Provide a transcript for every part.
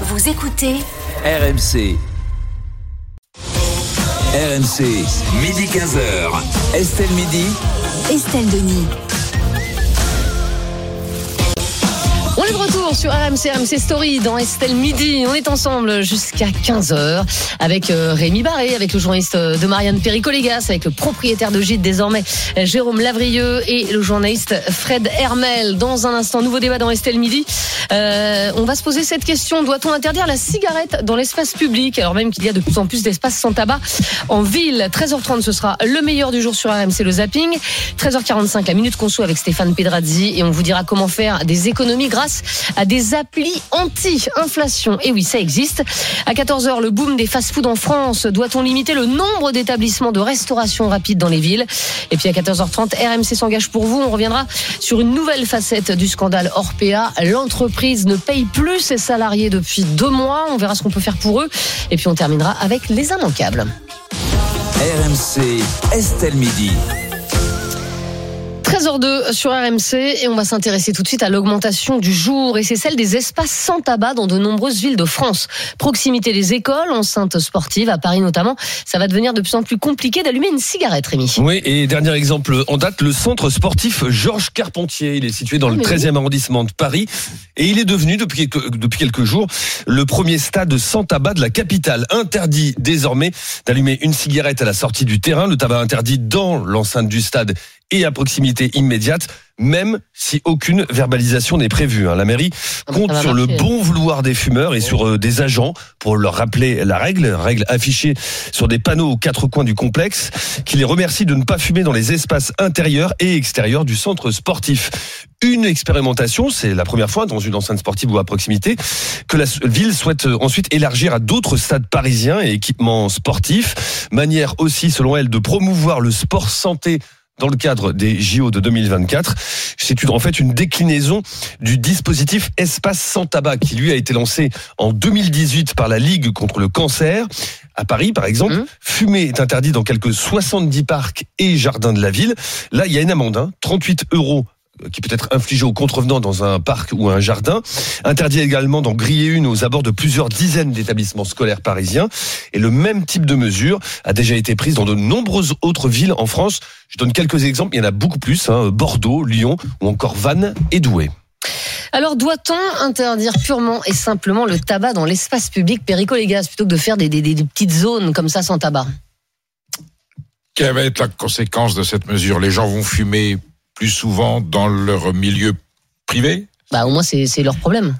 Vous écoutez RMC. RMC, midi 15h. Estelle Midi. Estelle Denis. On est de retour sur RMC, RMC Story dans Estelle Midi. On est ensemble jusqu'à 15h avec euh, Rémi Barré, avec le journaliste de Marianne Pericolégas, avec le propriétaire de Gîte désormais Jérôme Lavrieux et le journaliste Fred Hermel. Dans un instant, nouveau débat dans Estelle Midi. Euh, on va se poser cette question. Doit-on interdire la cigarette dans l'espace public? Alors même qu'il y a de plus en plus d'espaces sans tabac en ville 13h30, ce sera le meilleur du jour sur RMC, le zapping. 13h45, la minute conso avec Stéphane Pedrazzi et on vous dira comment faire des économies grâce à des applis anti-inflation. Et oui, ça existe. À 14h, le boom des fast-foods en France. Doit-on limiter le nombre d'établissements de restauration rapide dans les villes? Et puis à 14h30, RMC s'engage pour vous. On reviendra sur une nouvelle facette du scandale Orpea. L'entreprise ne paye plus ses salariés depuis deux mois. On verra ce qu'on peut faire pour eux. Et puis on terminera avec les immanquables. RMC, Estelle Midi. 13h02 sur RMC et on va s'intéresser tout de suite à l'augmentation du jour et c'est celle des espaces sans tabac dans de nombreuses villes de France. Proximité des écoles, enceintes sportives, à Paris notamment, ça va devenir de plus en plus compliqué d'allumer une cigarette, Rémi. Oui, et dernier exemple en date, le centre sportif Georges Carpentier. Il est situé dans Ah, le mais 13e arrondissement de Paris et il est devenu depuis quelques, depuis quelques jours le premier stade sans tabac de la capitale. Interdit désormais d'allumer une cigarette à la sortie du terrain, le tabac interdit dans l'enceinte du stade et à proximité immédiate, même si aucune verbalisation n'est prévue. hein. La mairie Ah bah, compte sur le bon vouloir des fumeurs et sur euh, des agents pour leur rappeler la règle, règle affichée sur des panneaux aux quatre coins du complexe, qui les remercie de ne pas fumer dans les espaces intérieurs et extérieurs du centre sportif. Une expérimentation, c'est la première fois dans une enceinte sportive ou à proximité, que la ville souhaite euh, ensuite élargir à d'autres stades parisiens et équipements sportifs. Manière aussi, selon elle, de promouvoir le sport santé dans le cadre des JO de 2024. C'est une- en fait une déclinaison du dispositif Espace sans tabac qui lui a été lancé en 2018 par la Ligue contre le cancer. À Paris, par exemple, Mmh. fumer est interdit dans quelques 70 parcs et jardins de la ville. Là, il y a une amende, hein, 38 euros qui peut être infligée aux contrevenants dans un parc ou un jardin. Interdit également d'en griller une aux abords de plusieurs dizaines d'établissements scolaires parisiens. Et le même type de mesure a déjà été prise dans de nombreuses autres villes en France. Je donne quelques exemples, il y en a beaucoup plus, hein, Bordeaux, Lyon ou encore Vannes et Douai. Alors doit-on interdire purement et simplement le tabac dans l'espace public péricolégas plutôt que de faire des- des petites zones comme ça sans tabac? Quelle va être la conséquence de cette mesure? Les gens vont fumer plus souvent dans leur milieu privé Bah au moins c'est c'est leur problème.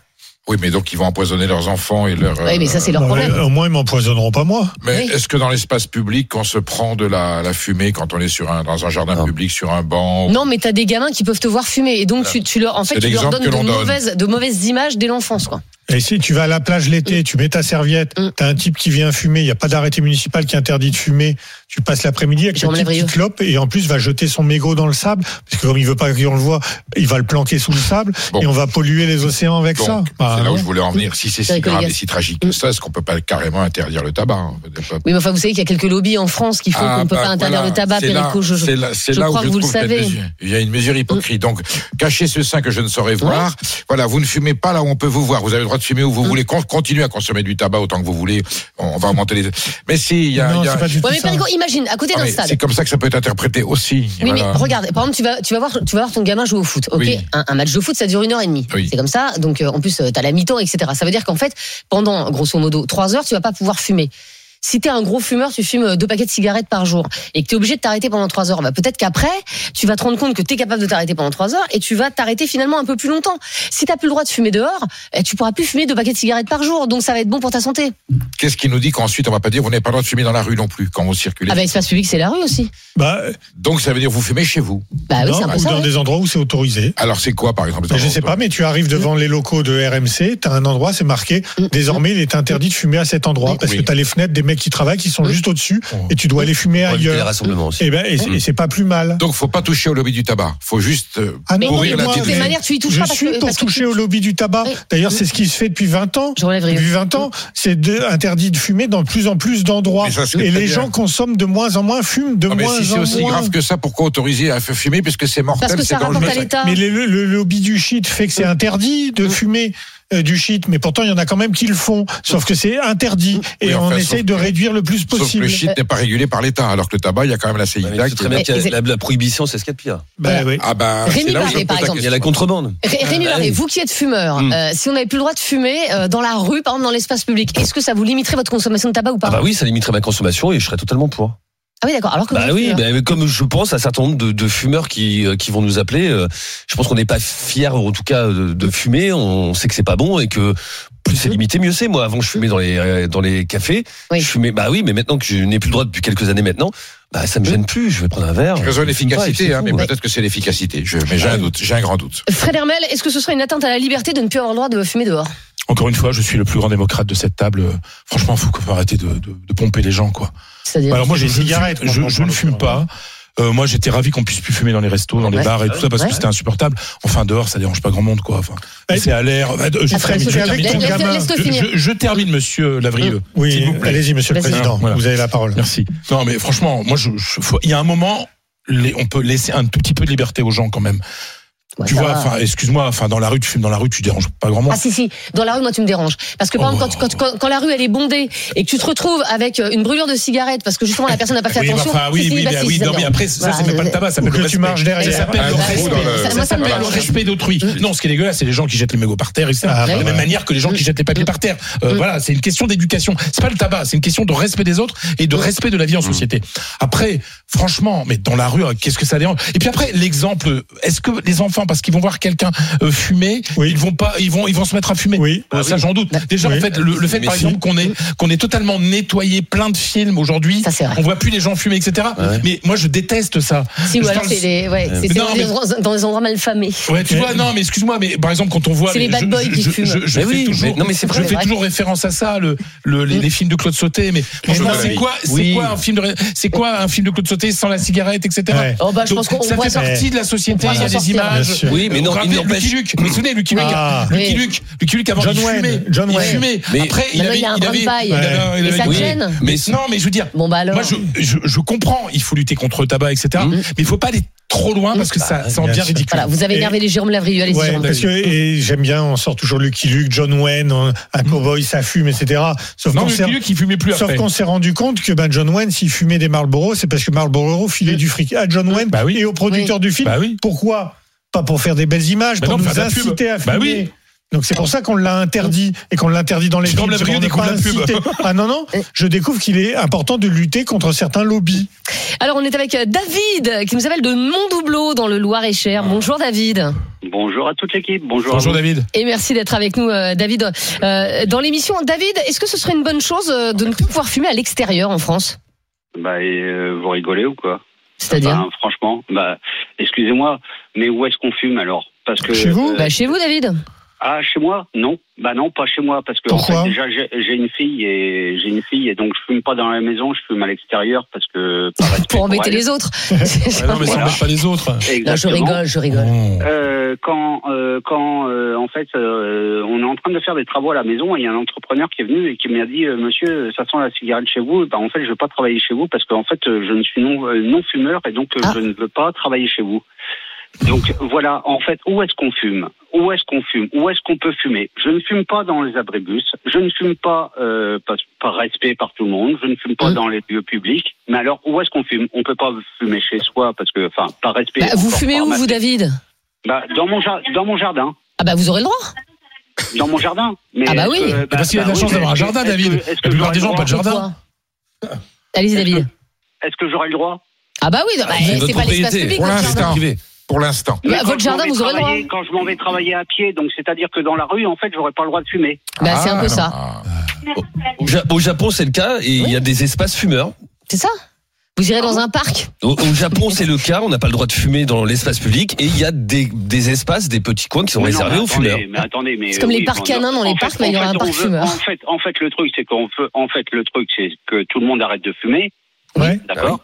Oui, mais donc ils vont empoisonner leurs enfants et leurs... Oui mais ça c'est leur Bon, problème. mais Au moins, ils m'empoisonneront pas moi. Mais Oui. est-ce que dans l'espace public, on se prend de la, la fumée quand on est sur un, dans un jardin Non. public, sur un banc Non, mais t'as des gamins qui peuvent te voir fumer et donc tu, tu leur, en fait, tu leur donnes de donne. mauvaises, de mauvaises images dès l'enfance, quoi. Et si tu vas à la plage l'été, tu mets ta serviette, Mm. t'as un type qui vient fumer, il n'y a pas d'arrêté municipal qui interdit de fumer, tu passes l'après-midi avec ta petite, clope et en plus va jeter son mégot dans le sable, parce que comme il veut pas qu'on le voit, il va le planquer sous le sable Bon. et on va polluer les océans avec ça. Bah, c'est là où je voulais en venir. Si c'est si grave et si tragique que ça, est-ce qu'on peut pas carrément interdire le tabac hein Oui, mais enfin, vous savez qu'il y a quelques lobbies en France qui font Ah, qu'on ne peut bah, pas interdire voilà. le tabac, C'est là- Perico. Je, je- là, je là où crois je que vous le savez. mesure- Il y a une mesure hypocrite. Donc, cachez ce sein que je ne saurais voir. Voilà, vous ne fumez pas là où on peut vous voir. Vous avez le droit de fumer où vous Mm. voulez. Con- Continuez à consommer du tabac autant que vous voulez. On va augmenter les. Mais si, il y a. Non, y a- c'est pas du tout Ouais, mais. Perico, imagine, à côté Ah, d'un stade. C'est comme ça que ça peut être interprété aussi. Oui, Voilà. mais regarde, par exemple, tu vas, tu vas voir, tu vas voir ton gamin jouer au foot. Ok, Oui. un, un match de foot, ça dure une heure et demie. Oui. C'est comme ça. Donc, euh, en plus, tu t'as la mi-temps, etc. Ça veut dire qu'en fait, pendant grosso modo trois heures, tu vas pas pouvoir fumer. Si t'es un gros fumeur, tu fumes deux paquets de cigarettes par jour et que t'es obligé de t'arrêter pendant trois heures, bah peut-être qu'après, tu vas te rendre compte que t'es capable de t'arrêter pendant trois heures et tu vas t'arrêter finalement un peu plus longtemps. Si t'as plus le droit de fumer dehors, eh, tu pourras plus fumer deux paquets de cigarettes par jour, donc ça va être bon pour ta santé. Qu'est-ce qui nous dit qu'ensuite on va pas dire vous n'avez pas le droit de fumer dans la rue non plus quand vous circulez? Ah bah espace public, c'est la rue aussi. Bah, Donc ça veut dire vous fumez chez vous? Bah oui, non, c'est un peu ou ça. dans ouais. des endroits où c'est autorisé. Alors c'est quoi par exemple Mais je sais pas, mais tu arrives devant les locaux de RMC, tu as un endroit, c'est marqué, Mm. désormais il est interdit de fumer à cet endroit, parce Oui. que tu as les fenêtres des mecs qui travaillent qui sont Mm. juste au-dessus, Oh. et tu dois aller fumer ailleurs. rassemblements aussi. Et, ben, et c'est- et c'est pas plus mal. Donc faut pas toucher au lobby du tabac. Faut juste euh, Ah non, mais la les manières, tu y touches je pas suis pour toucher au lobby du tabac. Oui. D'ailleurs, c'est ce qui se fait depuis 20 ans. Je relève rien. Depuis 20 ans, c'est de- interdit de fumer dans de plus en plus d'endroits. Et les bien. gens consomment de moins en moins, fument de Ah, mais moins si c'est en aussi moins. grave que ça, pourquoi autoriser à fumer puisque c'est mortel, Parce que c'est ça rapporte dangereux. à l'État. Mais le, lobby du shit fait que c'est interdit de fumer. Euh, du shit, mais pourtant il y en a quand même qui le font. Sauf que c'est interdit et Oui, on enfin, essaye sauf de réduire le plus Sauf que possible. le shit n'est pas régulé par l'État, alors que le tabac, il y a quand même la CIDAC. c'est très bien qu'il y a la, la prohibition, c'est ce qu'il y a de pire. Bah, oui. Ah ben, Rémi Barré, par exemple. Il y a la contrebande. Ré- Rémi Ah, Barré, vous qui êtes fumeur, Mm. euh, si on n'avait plus le droit de fumer euh, dans la rue, par exemple dans l'espace public, est-ce que ça vous limiterait votre consommation de tabac ou pas? Ah bah oui, ça limiterait ma consommation et je serais totalement pour. Ah oui, d'accord. Alors que vous Bah oui, fumeur. bah, comme je pense à un certain nombre de, de fumeurs qui, euh, qui vont nous appeler, euh, je pense qu'on n'est pas fiers, en tout cas, de, de fumer. On sait que c'est pas bon et que plus c'est limité, mieux c'est. Moi, avant, je fumais dans les euh, dans les cafés. Oui. Je fumais, bah oui, mais maintenant que je n'ai plus le droit depuis quelques années maintenant, bah ça me gêne plus. Je vais prendre un verre. Et l'efficacité, c'est hein, mais Ouais. peut-être que c'est l'efficacité. Je, mais j'ai un doute, j'ai un grand doute. Fred Hermel, est-ce que ce serait une atteinte à la liberté de ne plus avoir le droit de fumer dehors? Encore une fois, je suis le plus grand démocrate de cette table. Franchement, faut qu'on faut arrêter de, de, de pomper les gens, quoi. C'est-à-dire Alors moi, je, Les je, ne cigarettes, fume- je, je ne fume pas. Euh, moi, j'étais ravi qu'on puisse plus fumer dans les restos, dans les Ouais. bars et tout ça, parce Ouais. que c'était insupportable. Enfin, dehors, ça dérange pas grand monde, quoi. Enfin, Ouais. c'est à l'air. Euh, Je, je Je- termine, monsieur Lavrieux. Oui, vous plaît. allez-y, monsieur le président. Voilà. Vous avez la parole. Merci. Non, mais franchement, moi, il y a un moment, les- on peut laisser un tout petit peu de liberté aux gens quand même. Ouais, tu vois, enfin, excuse-moi, enfin, dans la rue, tu fumes dans la rue, tu déranges pas grand monde. Ah si si, dans la rue moi tu me déranges parce que par Oh. exemple quand, quand, quand la rue elle est bondée et que tu te retrouves avec euh, une brûlure de cigarette parce que justement la personne n'a pas fait oui, attention. enfin, oui, si, si, oui, bah, bah si, oui, non, mais après, ça, Voilà, c'est même pas le tabac, ça s'appelle que le tu respect. marches derrière. Ça- Ça moi, ça me s'appelle le respect d'autrui. Non, ce qui est dégueulasse, c'est les gens qui jettent les mégots par terre, etc. Ah, de la bah, même manière que les gens qui jettent les papiers par terre. Euh, Mm. Voilà, c'est une question d'éducation. C'est pas le tabac, c'est une question de respect des autres et de respect de la vie en société. Après, franchement, mais dans la rue, euh, qu'est-ce que ça dérange? Et puis après, l'exemple, est-ce que les enfants, parce qu'ils vont voir quelqu'un euh, fumer, Oui. ils vont pas, ils vont, ils vont se mettre à fumer Oui. Euh, Ça, j'en doute. Déjà, Oui. en fait, le, le fait, Mais par si. exemple, qu'on ait, qu'on ait totalement nettoyé plein de films aujourd'hui, Ça, c'est vrai. on voit plus les gens fumer, etc. Ouais. Mais moi, je déteste ça. Si ou Je alors parle- c'est les ouais, c'est c'est Non, dans, mais- des endroits, dans des endroits mal famés. Ouais, tu vois, non, mais excuse-moi, mais par exemple, quand on voit. C'est les bad je- boys qui fument. Je, fais toujours, mais- non, mais c'est je vrai. fais toujours référence à ça, le, le, les, les films de Claude Sauté, mais franchement, c'est quoi, c'est Oui. quoi un film de, c'est quoi un film de Claude Sauté sans la cigarette, etc. Ouais. Oh bah je pense Donc, qu'on ça voit fait ça. partie de la société, il y a des sortir. images. Oui, mais non, vous il n'empêche. Lucky Luke, vous vous souvenez, Lucky Luke, Ah. Lucky. Luke, Lucky Luke avant John il Wayne, fumait, John il Wayne. fumait. Mais- Après, il avait, il y a un il brin avait, il il ça gêne Mais non, mais je veux dire, Bon bah alors. moi, je, comprends, il faut lutter contre le tabac, etc. Mais il faut pas aller trop loin parce que ça, ça en devient ridicule. Voilà, vous avez Et- énervé les Jérôme Lavrieux, allez-y Ouais, parce que et j'aime bien, on sort toujours Lucky Luke, John Wayne, on- un cowboy, ça fume, etc. Sauf Non, qu'on Lucky s'est- Luke, il fumait plus sauf après. qu'on s'est rendu compte que ben John Wayne, s'il fumait des Marlboro, c'est parce que Marlboro filait du fric à John Wayne Bah oui. et au producteur du film. Bah oui. Pourquoi? Pas pour faire des belles images, Bah pour non, nous inciter à Bah fumer. oui. Donc c'est pour ça qu'on l'a interdit et qu'on l'interdit dans les films, pas la pub. Ah non non, je découvre qu'il est important de lutter contre certains lobbies. Alors on est avec euh, David qui nous appelle de Montdoubleau dans le Loir-et-Cher. Bonjour David. Bonjour à toute l'équipe. Bonjour. Bonjour. David. Et merci d'être avec nous euh, David Euh, dans l'émission. David, est-ce que ce serait une bonne chose de ne plus pouvoir fumer à l'extérieur en France? Bah, et, euh, vous rigolez ou quoi? C'est-à-dire Bah, Franchement, bah, excusez-moi, mais où est-ce qu'on fume alors? Parce que Chez vous euh, Bah, Chez vous David Ah, chez moi Non. Bah non, pas chez moi parce que Pourquoi en fait, déjà j'ai j'ai une fille et j'ai une fille et donc je fume pas dans la maison, je fume à l'extérieur parce que Pour embêter les autres. Non, mais ça Voilà. embête pas les autres. Non, je rigole, je rigole. Oh. Euh, quand euh, quand euh, en fait euh, on est en train de faire des travaux à la maison et il y a un entrepreneur qui est venu et qui m'a dit euh, monsieur ça sent la cigarette chez vous bah en fait je veux pas travailler chez vous parce qu'en fait je ne suis non euh, non fumeur et donc Ah. je ne veux pas travailler chez vous donc voilà en fait où est-ce qu'on fume? Où est-ce qu'on fume? Où est-ce qu'on peut fumer? Je ne fume pas dans les abribus je ne fume pas euh, par, par respect par tout le monde je ne fume pas Mm. dans les lieux publics mais alors où est-ce qu'on fume? On peut pas fumer chez soi parce que enfin par respect Bah, vous fumez où vous David? Bah, dans mon dans mon jardin Ah bah vous aurez le droit. dans mon jardin. Mais Ah bah est-ce oui. que- Parce qu'il a de la oui, chance d'avoir un jardin, David. que- est-ce La que plupart j'aurais des gens pas de droit? jardin. Allez-y David. Est-ce que j'aurai le droit? Ah bah oui, bah, C'est c'est pas l'espace public l'instant. jardin. Privé. Pour l'instant. Bah, Mais quand votre je m'en jardin, vais vous aurez le droit. travailler- Quand je m'en vais travailler à pied, donc c'est-à-dire que dans la rue, en fait, j'aurais pas le droit de fumer. Bah c'est un peu Ah, ça. ah. Au, Ja- au Japon, c'est le cas et il y a des espaces fumeurs. C'est ça? Vous irez dans un parc? Au, au Japon, c'est le cas. On n'a pas le droit de fumer dans l'espace public et il y a des, des espaces, des petits coins qui sont Mais non, réservés mais aux fumeurs. Mais attendez, mais C'est comme les parcs canins dans les parcs, bah, il y aura un parc veut- fumeur. En fait, en fait, le truc, c'est qu'on veut, en fait, le truc, c'est que tout le monde arrête de fumer. Ouais. D'accord?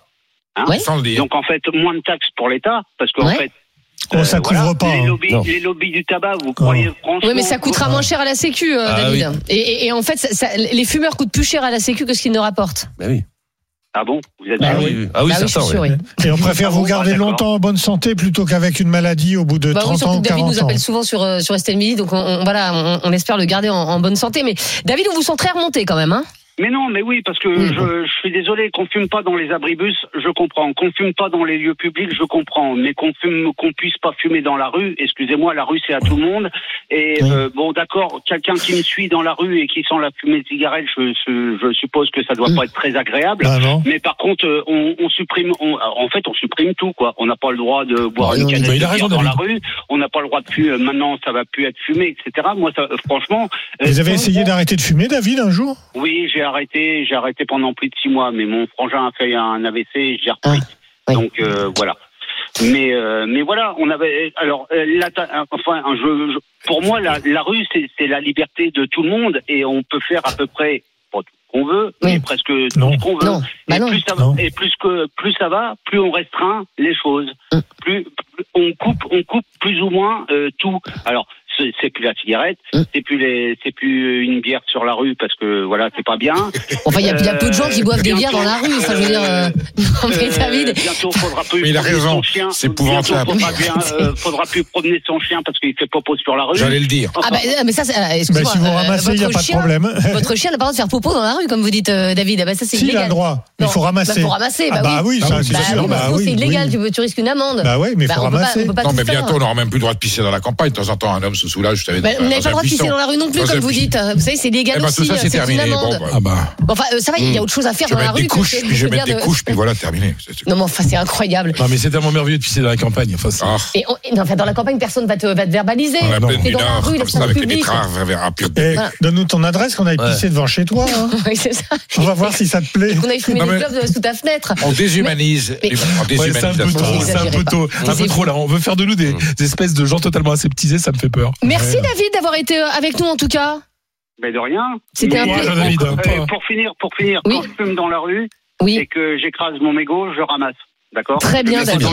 Hein Ouais. Sans le dire. Donc en fait, moins de taxes pour l'État, parce qu'en Ouais. fait. Oh, ça voilà, couvre pas, Les hein. lobbies, les lobbies du tabac, vous croyez franchement Oui, mais ça coûtera moins cher à la Sécu, euh, Ah David. Et, et- et en fait, ça- ça- les fumeurs coûtent plus cher à la Sécu que ce qu'ils ne rapportent. Bah oui. Ah bon? Vous êtes Bah sûr? oui. Ah oui, Bah certain, sûr, oui. Et on préfère vous garder ah, d'accord. longtemps en bonne santé plutôt qu'avec une maladie au bout de Bah oui, 30 surtout ans ou que David 40 nous ans. appelle souvent sur, euh, sur Estelle Midi, donc on, on- voilà, on, on espère le garder en, en bonne santé. Mais David, on vous sent très remonté quand même, hein? Mais non, mais oui, parce que je, je suis désolé, qu'on fume pas dans les abribus, je comprends. Qu'on fume pas dans les lieux publics, je comprends. Mais qu'on fume, qu'on puisse pas fumer dans la rue, excusez-moi, la rue c'est à tout le monde. Et Oui. euh, bon, d'accord, quelqu'un qui me suit dans la rue et qui sent la fumée de cigarette, je, je, je suppose que ça doit pas être très agréable. Ah Mais par contre, euh, on, on supprime, on- en fait, on supprime tout, quoi. On n'a pas le droit de boire Bah, une canette de raison, dans la rue. On n'a pas le droit de fumer. Maintenant, ça va plus être fumé, etc. Moi, ça, euh, franchement. euh, Vous avez essayé d'arrêter de fumer, David, un jour? Oui, j'ai arrêté, j'ai arrêté pendant plus de six mois, mais mon frangin a fait un AVC et j'ai repris. Ah, oui. Donc euh, voilà. Mais euh, mais voilà, on avait alors euh, la ta- enfin un jeu, je- pour moi la, la rue c'est c'est la liberté de tout le monde et on peut faire à peu près pas tout ce qu'on veut, Oui. mais presque tout Non. ce qu'on veut. Non, bah et non. plus ça va, et plus que plus ça va, plus on restreint les choses. Mm. Plus, plus on coupe on coupe plus ou moins euh, tout. Alors c'est plus la cigarette, Mm. c'est plus les c'est plus une bière sur la rue parce que voilà c'est pas bien. Enfin, il y, a- il y a peu de gens qui Euh, boivent des bientôt, bières dans la rue. Enfin, je veux dire, euh, non, mais Euh, David, bientôt, faudra plus Mais il a raison, son chien. c'est épouvantable. Bientôt, faudra, bien, euh, faudra plus promener son chien parce qu'il fait popo sur la rue. J'allais le dire. ah bah, euh, mais ça, c'est- euh, Bah, excuse-moi. Si vous euh, ramassez, il n'y a pas de problème. Votre chien n'a pas le droit de faire popo dans la rue, comme vous dites, euh, David. Ah bah, ça, c'est S'il a illégal. le droit, il faut ramasser. Bah, faut ramasser, Ah bah bah oui, c'est sûr. oui, sinon, oui, c'est illégal, tu, risques une amende. Bah oui, mais il faut pas- ramasser. pas Non, mais bientôt, on n'aura même plus le droit de pisser dans la campagne. De temps en temps, un homme se soulage, Bah, vous n'avez pas le droit de pisser dans la rue non plus, comme vous dites. Vous savez, c'est légal Eh ben, aussi. tout ça, c'est une terminé. Bon, bah, Ah bah. Enfin, euh, ça va, il y a autre chose à faire Je dans vais la mettre rue. des couches, puis je vais mettre des de- couches, puis voilà, terminé. Non, mais enfin, c'est incroyable. Non, mais c'est tellement merveilleux de pisser dans la campagne. Enfin, Ah, on- dans la campagne, personne va te, va te verbaliser. on dans la rue, Eh. Donne-nous ton adresse qu'on aille pisser devant chez toi. hein. Oui, c'est ça. On va voir si ça te plaît. Qu'on aille fumer des clopes sous ta fenêtre. On déshumanise. On c'est un peu trop, c'est un peu trop là. On veut faire de nous des, des espèces de gens totalement aseptisés, ça me fait peur. Merci David d'avoir été euh, avec nous en tout cas. Mais de rien. C'était un plaisir. David, euh, pour finir, pour finir, Oui. quand je fume dans la rue et que j'écrase mon mégot, je ramasse. D'accord Très bien, David.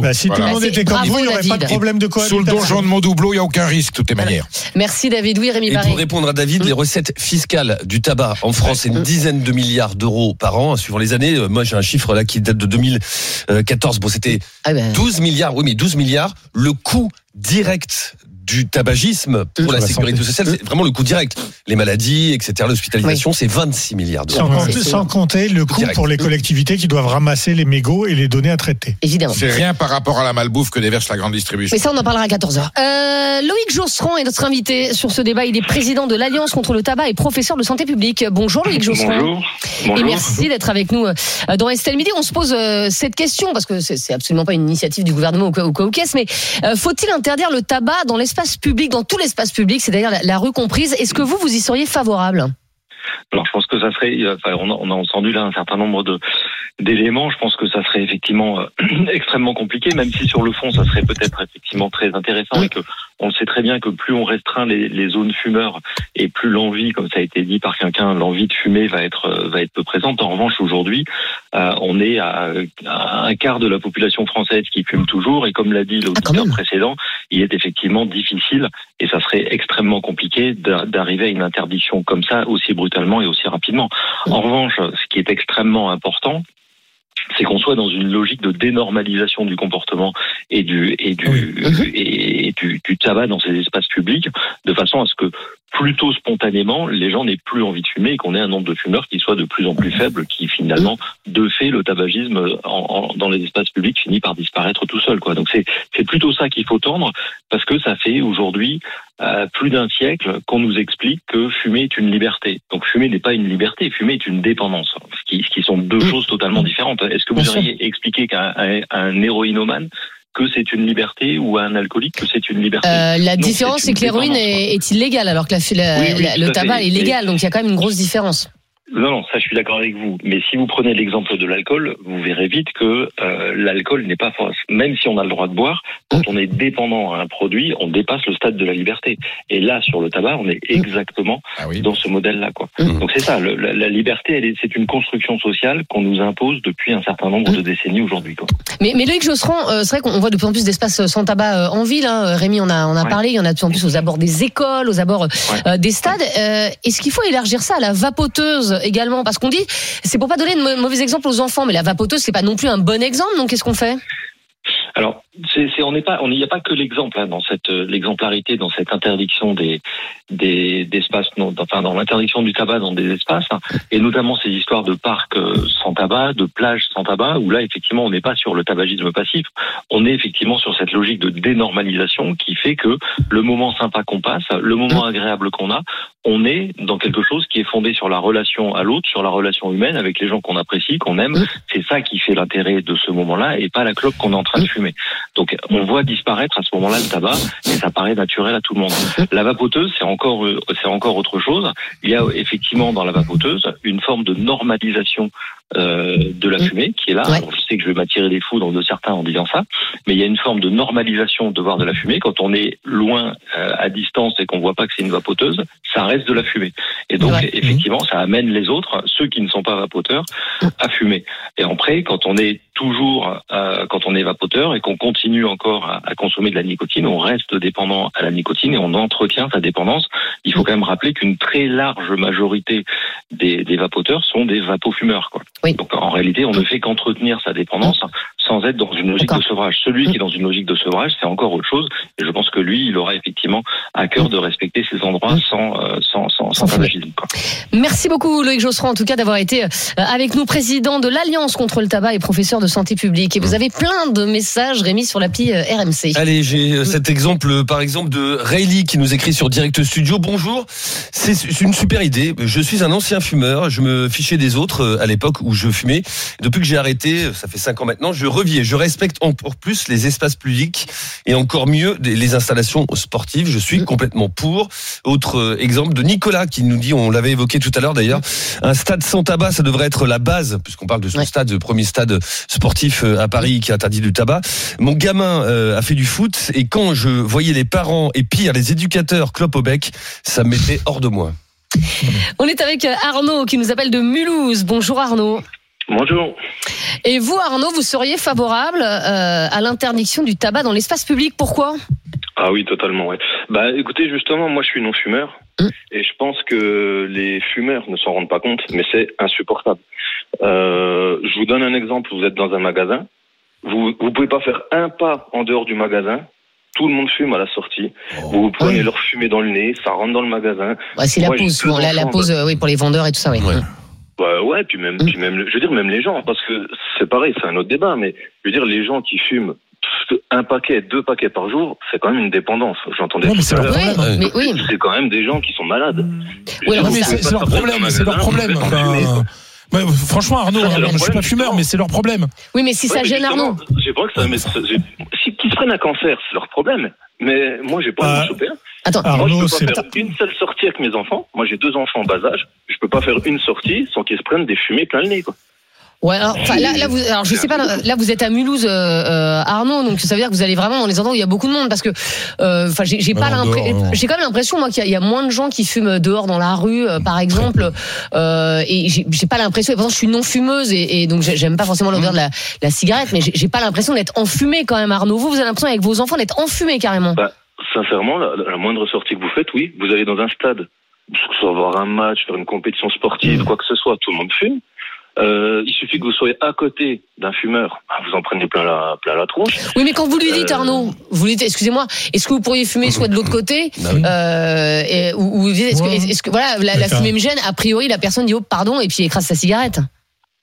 Bah, si tout le monde était c'est- comme vous, bravo, il n'y aurait pas de problème de Sous le cohabitation. donjon de Mondoubleau, il n'y a aucun risque, de toutes les manières. merci David. Oui, Rémi Et Barré. pour répondre à David, les recettes fiscales du tabac en France, c'est une dizaine de milliards d'euros par an, hein, suivant les années. Euh, Moi, j'ai un chiffre là qui date de 2014. Bon, c'était Ah ben, 12 milliards. Oui, mais 12 milliards. Le coût direct du tabagisme pour la la sécurité santé. sociale, c'est vraiment le coût direct. Les maladies, etc., l'hospitalisation, c'est 26 milliards Sans, d'euros. compter, sans compter le coût Direct. pour les collectivités qui doivent ramasser les mégots et les donner à traiter. évidemment. C'est rien par rapport à la malbouffe que déverse la grande distribution. Mais ça, on en parlera à 14h. Euh, Loïc Josserand est notre invité sur ce débat. Il est président de l'Alliance contre le tabac et professeur de santé publique. Bonjour Loïc Josserand. Bonjour. Et merci d'être avec nous euh, dans Estelle Midi. On se pose euh, cette question parce que c'est absolument pas une initiative du gouvernement ou quoi ou quoi ou qu'est-ce, mais faut-il interdire le tabac dans l'espace public, dans tout l'espace public, c'est-à-dire la, la rue comprise. Est-ce que vous, vous y seriez favorable? Alors je pense que ça serait, euh, enfin, on, a, on a entendu là un certain nombre de d'éléments. Je pense que ça serait effectivement euh, extrêmement compliqué, même si sur le fond ça serait peut-être effectivement très intéressant et que on sait très bien que plus on restreint les, les zones fumeurs et plus l'envie, comme ça a été dit par quelqu'un, l'envie de fumer va être euh, va être peu présente. En revanche, aujourd'hui, euh, on est à, à un quart de la population française qui fume toujours et comme l'a dit quand l'auditeur précédent, il est effectivement difficile et ça serait extrêmement compliqué d'a- d'arriver à une interdiction comme ça aussi brutalement et aussi rapidement. En revanche, ce qui est extrêmement important, c'est qu'on soit dans une logique de dénormalisation du comportement et du et du Oui. et du, du tabac dans ces espaces publics, de façon à ce que plutôt spontanément, les gens n'aient plus envie de fumer et qu'on ait un nombre de fumeurs qui soit de plus en plus faible, qui finalement, de fait, le tabagisme en- en- dans les espaces publics finit par disparaître tout seul. Quoi. Donc c'est plutôt ça qu'il faut tendre, parce que ça fait aujourd'hui euh, plus d'un siècle qu'on nous explique que fumer est une liberté. Donc fumer n'est pas une liberté, fumer est une dépendance, ce qui, ce qui sont deux choses totalement différentes. Est-ce que vous auriez expliqué qu'un un, un héroïnomane que c'est une liberté ou à un alcoolique que c'est une liberté Euh, La Non, différence, c'est que l'héroïne est, est illégale, alors que la, la- Oui, oui, la- le tabac fait. est légal. Donc il y a quand même une grosse différence. Non, non, ça je suis d'accord avec vous. Mais si vous prenez l'exemple de l'alcool, vous verrez vite que euh, l'alcool n'est pas fausse. Même si on a le droit de boire, quand on est dépendant à un produit, on dépasse le stade de la liberté. Et là, sur le tabac, on est exactement Ah oui. dans ce modèle-là, quoi. Mm. Donc c'est ça. le- la, la liberté, c'est une construction sociale qu'on nous impose depuis un certain nombre de décennies aujourd'hui, quoi. Mais, mais Loïc Josserand, euh, c'est vrai qu'on voit de plus en plus d'espaces sans tabac euh, en ville. Hein. Rémi, on a, on a Ouais. parlé. Il y en a de plus en plus aux abords des écoles, aux abords euh, des stades. Euh, Est-ce qu'il faut élargir ça à la vapoteuse également. Parce qu'on dit, c'est pour pas donner de mau- mauvais exemples aux enfants, mais la vapoteuse, c'est pas non plus un bon exemple, donc qu'est-ce qu'on fait? Alors, c'est, c'est- on n'est pas, on n'y a pas que l'exemple hein, dans cette euh, l'exemplarité, dans cette interdiction des des d'espaces, non, enfin dans l'interdiction du tabac dans des espaces, hein, et notamment ces histoires de parcs euh, sans tabac, de plages sans tabac, où là effectivement on n'est pas sur le tabagisme passif, on est effectivement sur cette logique de dénormalisation qui fait que le moment sympa qu'on passe, le moment agréable qu'on a, on est dans quelque chose qui est fondé sur la relation à l'autre, sur la relation humaine avec les gens qu'on apprécie, qu'on aime. C'est ça qui fait l'intérêt de ce moment-là et pas la clope qu'on est en train de fumer. Donc on voit disparaître à ce moment-là le tabac et ça paraît naturel à tout le monde. La vapoteuse, c'est encore euh, c'est encore autre chose. Il y a effectivement dans la vapoteuse une forme de normalisation euh, de la fumée qui est là. Ouais. Je sais que je vais m'attirer des foudres de certains en disant ça, mais il y a une forme de normalisation de voir de la fumée quand on est loin euh, à distance et qu'on voit pas que c'est une vapoteuse, ça reste de la fumée. Et donc Ouais. effectivement, ça amène les autres, ceux qui ne sont pas vapoteurs, à fumer. Et après, quand on est toujours, euh, quand on est vapoteur et qu'on continue encore à, à consommer de la nicotine, on reste dépendant à la nicotine et on entretient sa dépendance. Il faut quand même rappeler qu'une très large majorité des, des vapoteurs sont des vapofumeurs. Quoi. Oui. Donc en réalité, on ne fait qu'entretenir sa dépendance sans être dans une logique de sevrage. Celui qui est dans une logique de sevrage, c'est encore autre chose. Et je pense que lui, il aura effectivement à cœur de respecter ces endroits sans, euh, sans, sans, sans Sans. Merci beaucoup Loïc Josserand en tout cas d'avoir été euh, avec nous président de l'Alliance contre le tabac et professeur de santé publique. Et vous avez plein de messages Rémi sur l'appli euh, RMC. Allez, j'ai cet exemple, par exemple, de Rayleigh qui nous écrit sur Direct Studio. Bonjour, c'est une super idée. Je suis un ancien fumeur. Je me fichais des autres à l'époque où je fumais. Depuis que j'ai arrêté, ça fait cinq ans maintenant, je Je respecte encore plus les espaces publics et encore mieux les installations sportives. Je suis complètement pour. Autre euh, exemple de Nicolas qui nous dit, on l'avait évoqué tout à l'heure d'ailleurs, un stade sans tabac, ça devrait être la base, puisqu'on parle de son Ouais. stade, le premier stade sportif euh, à Paris qui interdit du tabac. Mon gamin euh, a fait du foot et quand je voyais les parents et pire les éducateurs clope au bec, ça me mettait hors de moi. On est avec Arnaud qui nous appelle de Mulhouse. Bonjour Arnaud. Bonjour. Et vous Arnaud, vous seriez favorable euh, à l'interdiction du tabac dans l'espace public. Pourquoi? Ah oui, totalement, ouais. Bah écoutez, justement, moi je suis non-fumeur Hum. et je pense que les fumeurs ne s'en rendent pas compte, mais c'est insupportable. Euh, je vous donne un exemple, vous êtes dans un magasin, vous vous pouvez pas faire un pas en dehors du magasin, tout le monde fume à la sortie, vous vous prenez Oui. leur fumée dans le nez, ça rentre dans le magasin. Ouais, C'est la pause, souvent. La, pause, euh, oui, pour les vendeurs et tout ça, oui. Ouais. Bah ouais, puis même, puis même, je veux dire même les gens, parce que c'est pareil, c'est un autre débat, mais je veux dire les gens qui fument un paquet, deux paquets par jour, c'est quand même une dépendance. J'entendais tout c'est à leur l'heure. problème. Oui, mais oui. C'est quand même des gens qui sont malades. Oui, alors Non, mais c'est leur problème, c'est leur problème. Franchement, Arnaud, Ça, hein, je suis pas fumeur, mais c'est leur problème. Oui, mais si ça Ouais, gêne Arnaud. J'ai pas que ça. Mais si qu'ils se prennent un cancer, c'est leur problème. Mais moi, j'ai pas Ah, envie de choper un. Attends, Moi, je Arnaud, peux pas faire une seule sortie avec mes enfants. Moi, j'ai deux enfants en bas âge. Je peux pas faire une sortie sans qu'ils se prennent des fumées plein le nez, quoi. Ouais, alors, enfin, là, là, vous, alors, je sais pas, là, vous êtes à Mulhouse, euh, euh, Arnaud, donc ça veut dire que vous allez vraiment dans les endroits où il y a beaucoup de monde, parce que, euh, enfin, j'ai j'ai pas l'impression, j'ai quand même l'impression, moi, qu'il y, a- il y a moins de gens qui fument dehors dans la rue, euh, par exemple, euh, et j'ai j'ai pas l'impression, et pourtant, je suis non fumeuse, et, et donc j'ai- j'aime pas forcément l'odeur de la, la cigarette, mais j'ai j'ai pas l'impression d'être enfumée quand même, Arnaud. Vous, vous avez l'impression avec vos enfants d'être enfumée carrément. Bah, sincèrement, la, la moindre sortie que vous faites, oui, vous allez dans un stade, que ce soit voir un match, faire une compétition sportive, quoi que ce soit, tout le monde fume. Euh, il suffit que vous soyez à côté d'un fumeur, bah, vous en prenez plein la, plein la tronche. Oui, mais quand vous lui dites, Euh, Arnaud, vous lui dites, excusez-moi, est-ce que vous pourriez fumer soit de l'autre côté, Bah oui. euh, et, ou, ou vous dites, est-ce que, voilà, la, la fumée me gêne, a priori, la personne dit, oh, pardon, et puis écrase sa cigarette.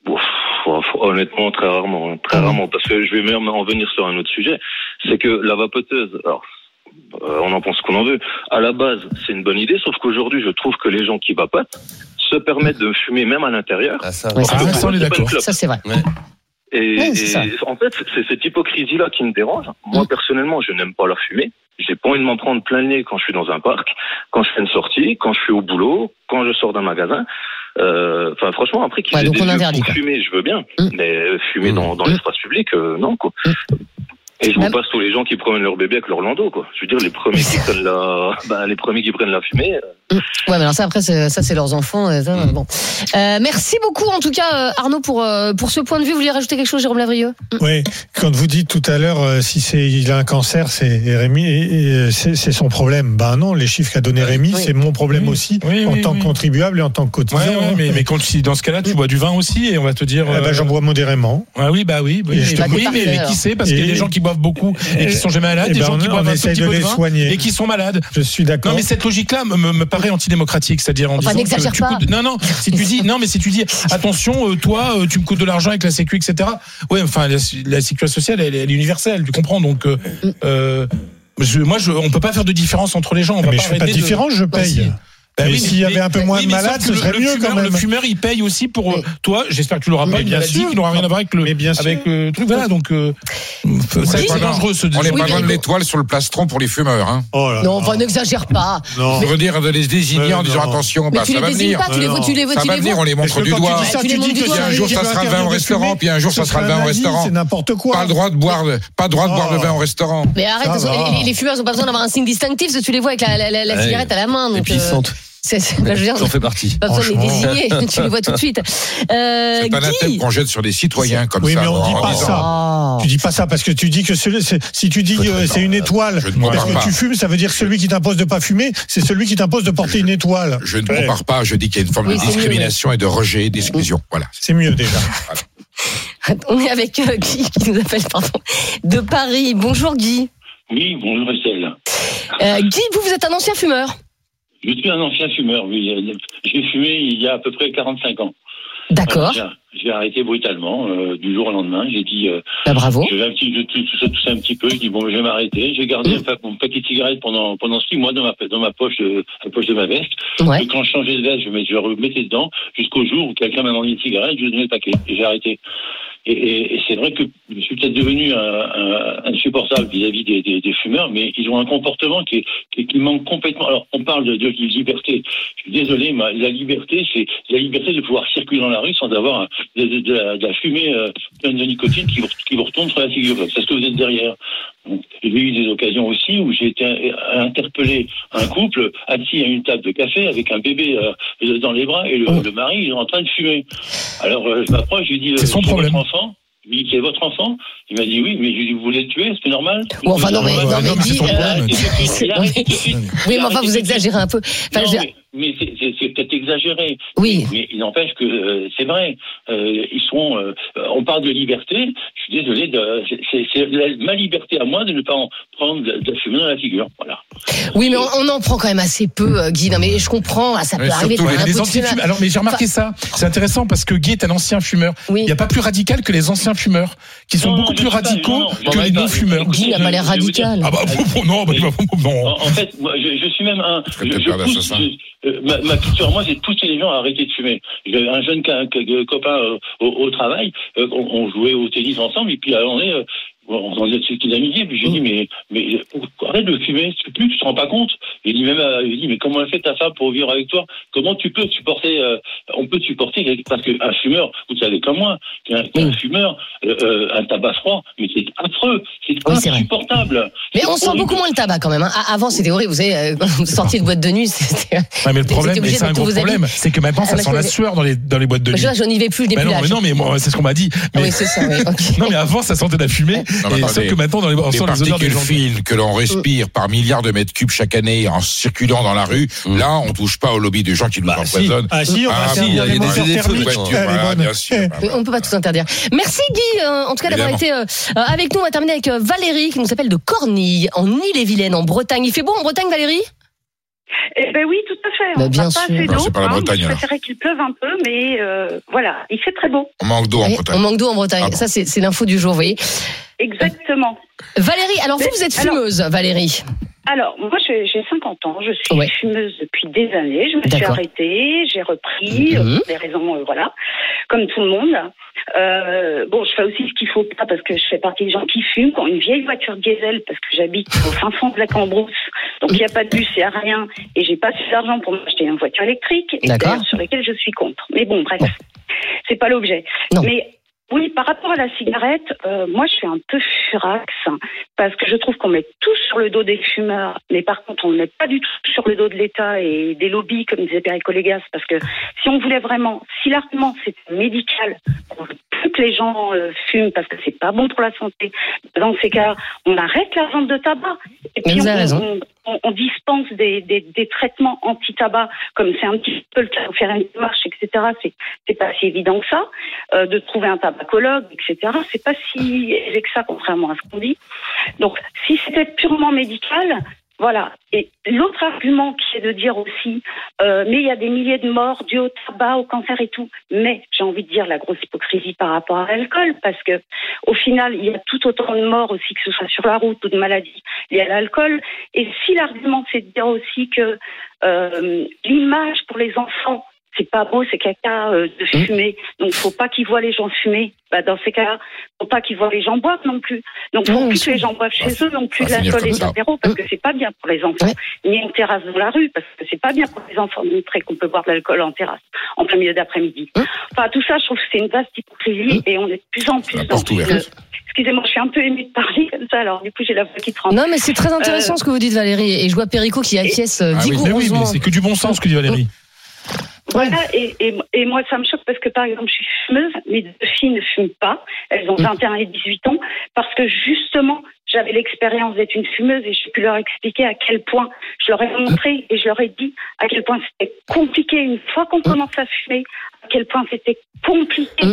Ouf, honnêtement, très rarement, hein, très oui. rarement, parce que je vais même en venir sur un autre sujet, c'est que la vapoteuse, alors, euh, on en pense qu'on en veut. À la base, c'est une bonne idée, sauf qu'aujourd'hui, je trouve que les gens qui vapotent se permettent de fumer même à l'intérieur. Ah, ça, Ouais, c'est. Ça, vrai. Et, Ouais, et en fait, c'est cette hypocrisie-là qui me dérange. Moi, Mm. personnellement, je n'aime pas la fumée. J'ai pas envie de m'en prendre plein le nez quand je suis dans un parc, quand je fais une sortie, quand je suis au boulot, quand je sors d'un magasin. Euh, Enfin, franchement, après qu'ils Ouais, des on interdit, fumer, je veux bien. Mm. Mais fumer dans, dans Mm. l'espace public, euh, non, quoi. Et je vous passe tous les gens qui prennent leur bébé avec leur landau, quoi. Je veux dire, les premiers qui prennent la, bah, les premiers qui prennent la fumée, euh, Ouais, mais alors ça après ça c'est leurs enfants. euh, ça, bon. Euh, merci beaucoup en tout cas euh, Arnaud pour pour ce point de vue. Vous voulez rajouter quelque chose, Jérôme Lavrieux? Oui, quand vous dites tout à l'heure si c'est il a un cancer, c'est Rémi, et- et, c'est c'est son problème. Ben non, les chiffres qu'a donné Rémi, Oui. c'est mon problème Oui. aussi Oui, en oui, tant oui. que contribuable et en tant que Ouais, cotisant. ouais, mais, mais quand tu, dans ce cas-là, tu bois du vin aussi et on va te dire. Eh ben, j'en bois modérément. Ah oui, bah oui, Et je te oui, mais, qui sait Parce qu'il y a Et- des gens qui boivent beaucoup et qui sont jamais malades, des ben, gens qui boivent un petit de peu de les vin soigner. et qui sont malades. Je suis d'accord. Non, mais cette logique-là me paraît antidémocratique, c'est-à-dire en Enfin, disant que tu pas. coûtes- Non, non. Si tu dis, non, mais si tu dis, attention, euh, toi, euh, tu me coûtes de l'argent avec la Sécu, etc. Ouais, enfin, la, la sécurité sociale, elle, elle est universelle, tu comprends Donc, euh, euh, je- moi, je, on peut pas faire de différence entre les gens. On va mais pas je fais pas de différence, je Bah, paye. Bah mais oui, s'il y avait un peu moins de malades, ce le- serait le mieux fumeur, quand même. Le fumeur, il paye aussi pour euh, Mais- toi. J'espère que tu l'auras pas une bien maladie sûr. qui n'aura rien à voir avec le Mais bien sûr. avec le truc. Voilà, donc euh, c'est dangereux ce On n'est pas loin de l'étoile sur le plastron pour les fumeurs. Hein. Oh là Non, enfin n'exagère pas. Non. Je veux dire de les désigner Mais en disant non. attention, Mais bah, tu ça les va venir. pas, tu les vois, tu les vois, Ça tu va les venir, vois. on les montre du doigt. tu dis que un jour, ça sera le vin au restaurant, puis un jour, ça sera le vin au restaurant. C'est n'importe quoi. Pas le droit de boire, de- pas le droit de boire de Oh. vin au restaurant. Mais arrête, les, fumeurs ont pas besoin d'avoir un signe distinctif, parce que tu les vois avec la, cigarette à la main. Et puis ils euh, sentent. C'est, bah, je veux dire, J'en fais partie. pas besoin de les Franchement. désigner, tu les vois tout de suite. Euh, C'est un anathème Guy qu'on jette sur des citoyens comme Oui, ça. mais on en dit pas disant- ça. Oh. Tu dis pas ça parce que tu dis que celui- c'est- si tu dis que c'est une étoile ne parce que pas. tu fumes, ça veut dire que celui qui t'impose de pas fumer, c'est celui qui t'impose de porter une étoile. Je ne Ouais. compare pas, je dis qu'il y a une forme Oui, de mieux, discrimination et de rejet, d'exclusion. Voilà. C'est mieux déjà. On est avec euh, Guy qui nous appelle pardon, de Paris. Bonjour Guy. Oui, bonjour Estelle. Euh, Guy, vous, vous êtes un ancien fumeur. Je suis un ancien fumeur, oui. Euh, J'ai fumé il y a à peu près 45 ans. D'accord. J'ai- J'ai arrêté brutalement euh, du jour au lendemain. J'ai dit, euh, Bah, bravo. je vais un petit, je tousse, tout ça, tout ça un petit peu. J'ai dit bon, je vais m'arrêter. J'ai gardé un pa- mon paquet de cigarettes pendant pendant six mois dans ma dans ma poche de la poche de ma veste. Ouais. Et quand je changeais de veste, je, mets- je remettais dedans jusqu'au jour où quelqu'un m'a demandé une cigarette, je lui donnais le paquet et j'ai arrêté. Et, et- et c'est vrai que je suis peut-être devenu insupportable vis-à-vis des, des- des fumeurs, mais ils ont un comportement qui, est- qui, qui manque complètement. Alors, on parle de, de liberté. Je suis désolé, mais la liberté, c'est la liberté de pouvoir circuler dans la rue sans avoir de, de- de la, fumée euh, pleine de nicotine qui vous, qui vous retombe sur la figure. C'est ce que vous êtes derrière? J'ai eu des occasions aussi où j'ai été euh, interpellé un couple assis à une table de café avec un bébé euh, dans les bras et le, Oh. le mari il est en train de fumer. Alors euh, je m'approche, je lui dis C'est son euh, problème. votre enfant dit, c'est votre enfant? Il m'a dit oui, mais je lui dis, vous voulez le tuer, c'est normal? Ou enfin, non, mais, non, mais, non, mais son euh, oui, mais enfin, vous exagérez un peu. Enfin, Non, je veux dire- mais, c'est- peut-être exagéré. oui. Mais il n'empêche que euh, c'est vrai. Euh, ils sont. euh, on parle de liberté. Je suis désolé. de- c'est- ma liberté à moi de ne pas en prendre de, fumer dans la figure. Voilà. Oui, mais on, on en prend quand même assez peu, Guy. Non, mais je comprends. ah, ça peut Mais arriver. surtout les fumeur. Alors, mais j'ai remarqué ça. C'est intéressant parce que Guy est un ancien fumeur. Oui. Il n'y a pas plus radical que les anciens fumeurs, qui sont Non, beaucoup non, plus radicaux non, non, que les sais pas. non-fumeurs. Guy n'a pas l'air radical. Ah bah non, bah, non. En, en fait, moi, je, je suis même un. Je, pousse, je- euh, ma, ma culture, moi, de pousser les gens à arrêter de fumer. J'avais un jeune ca- copain euh, au, travail, euh, on, on jouait au tennis ensemble, et puis à un euh, on on est des amitiés, puis j'ai dit, mais, mais arrête de fumer, tu plus, tu te rends pas compte. Il dit même, euh, il dit, mais comment elle fait ta femme pour vivre avec toi? Comment tu peux supporter euh, On peut supporter parce qu'un fumeur, vous savez comme moi, qu'un qu'un fumeur, euh, euh, un tabac froid, mais c'est affreux, c'est Oui, insupportable. Mais on sent beaucoup moins le tabac quand même. hein. Ah, Avant, c'était horrible. Vous savez, euh, vous sortiez de boîte de nuit, c'était. Ouais, mais le problème, c'est un gros problème, c'est que maintenant, Ah, ça mais sent la sueur dans les, dans les boîtes de Moi, nuit. je, n'y vais plus, je n'ai Bah plus non, mais non, mais moi, c'est ce qu'on m'a dit. Ah Mais- oui, c'est ça. oui, ok. Non, mais avant, ça sentait la fumée. Non, mais et attendez. sauf que maintenant, dans les, on Les sent les particules gens. fines que l'on respire par milliards de mètres cubes chaque année en circulant dans la rue, là, on touche pas au lobby des gens qui nous Bah, si. empoisonnent. Ah si, on Ah, si, il y a des de voiture, voilà, bien sûr. On ne peut pas tout interdire. Merci Guy, euh, en tout cas d'avoir été euh, euh, avec nous. On va terminer avec euh, Valérie qui nous appelle de Cornille, en Ille-et-Vilaine, en Bretagne. Il fait beau en Bretagne, Valérie? Eh ben oui, tout à fait. Bah, on bien n'a pas sûr. assez Non, d'eau. c'est pas la hein. Bretagne, Je alors. préférais qu'il pleuve un peu, mais euh, voilà, il fait très beau. On manque d'eau en Bretagne. On manque d'eau en Bretagne. Ah bon. Ça, c'est c'est l'info du jour, vous voyez. Exactement. Valérie, alors vous, Mais- vous êtes alors- fumeuse, Valérie. Alors, moi, j'ai j'ai 50 ans, je suis Ouais. fumeuse depuis des années. Je me suis arrêtée, j'ai repris, Mhm. euh, pour des raisons, euh, voilà, comme tout le monde. Euh, bon, je fais aussi ce qu'il faut pas parce que je fais partie des gens qui fument. Quand une vieille voiture diesel, parce que j'habite au fin fond de la Cambrousse, donc il n'y a pas de bus, il n'y a rien, et j'ai pas assez d'argent pour m'acheter une voiture électrique, et sur lesquelles je suis contre. Mais bon, bref, c'est pas l'objet. Mais Oui, par rapport à la cigarette, euh, moi je suis un peu furax parce que je trouve qu'on met tout sur le dos des fumeurs, mais par contre on ne met pas du tout sur le dos de l'État et des lobbies, comme disait Perico Légas, parce que si on voulait vraiment, si l'argument c'était médical, on plus que les gens euh, fument parce que c'est pas bon pour la santé, dans ces cas, on arrête la vente de tabac et puis vous on, avez raison. on- on- dispense des, des, des traitements anti-tabac, comme c'est un petit peu le cas, faire une démarche, etc. C'est c'est pas si évident que ça euh, de trouver un tabacologue, etc. C'est pas si aisé que ça, contrairement à ce qu'on dit. Donc, si c'était purement médical, voilà. Et l'autre argument qui est de dire aussi, euh, mais il y a des milliers de morts dues au tabac, au cancer et tout. Mais j'ai envie de dire la grosse hypocrisie par rapport à l'alcool, parce que au final, il y a tout autant de morts aussi, que ce soit sur la route ou de maladies liées à l'alcool. Et si l'argument c'est de dire aussi que euh, l'image pour les enfants c'est pas beau, c'est caca euh, de fumer. Donc, faut pas qu'ils voient les gens fumer. Bah, dans ces cas-là, faut pas qu'ils voient les gens boire non plus. Donc, faut Non, plus que les gens boivent chez eux, non plus de l'alcool et de l'apéro, parce que c'est pas bien pour les enfants. Ni une terrasse dans la rue, parce que c'est pas bien pour les enfants de montrer qu'on peut boire de l'alcool en terrasse, en plein milieu d'après-midi. Enfin, tout ça, je trouve que c'est une vaste hypocrisie et on est de plus en plus dans une-. Excusez-moi, je suis un peu émue de parler comme ça, alors du coup, j'ai la voix qui tremble. Non, mais c'est très intéressant Euh, ce que vous dites, Valérie. Et je vois Perico qui acquiesce euh, Ah oui, Mais oui, mais c'est que du bon sens que dit Valérie. Voilà, et, et, et moi, ça me choque parce que, par exemple, je suis fumeuse, mes deux filles ne fument pas. Elles ont 21 et 18 ans parce que, justement, j'avais l'expérience d'être une fumeuse et j'ai pu leur expliquer à quel point, je leur ai montré et je leur ai dit à quel point c'était compliqué. Une fois qu'on commence à fumer, à quel point c'était compliqué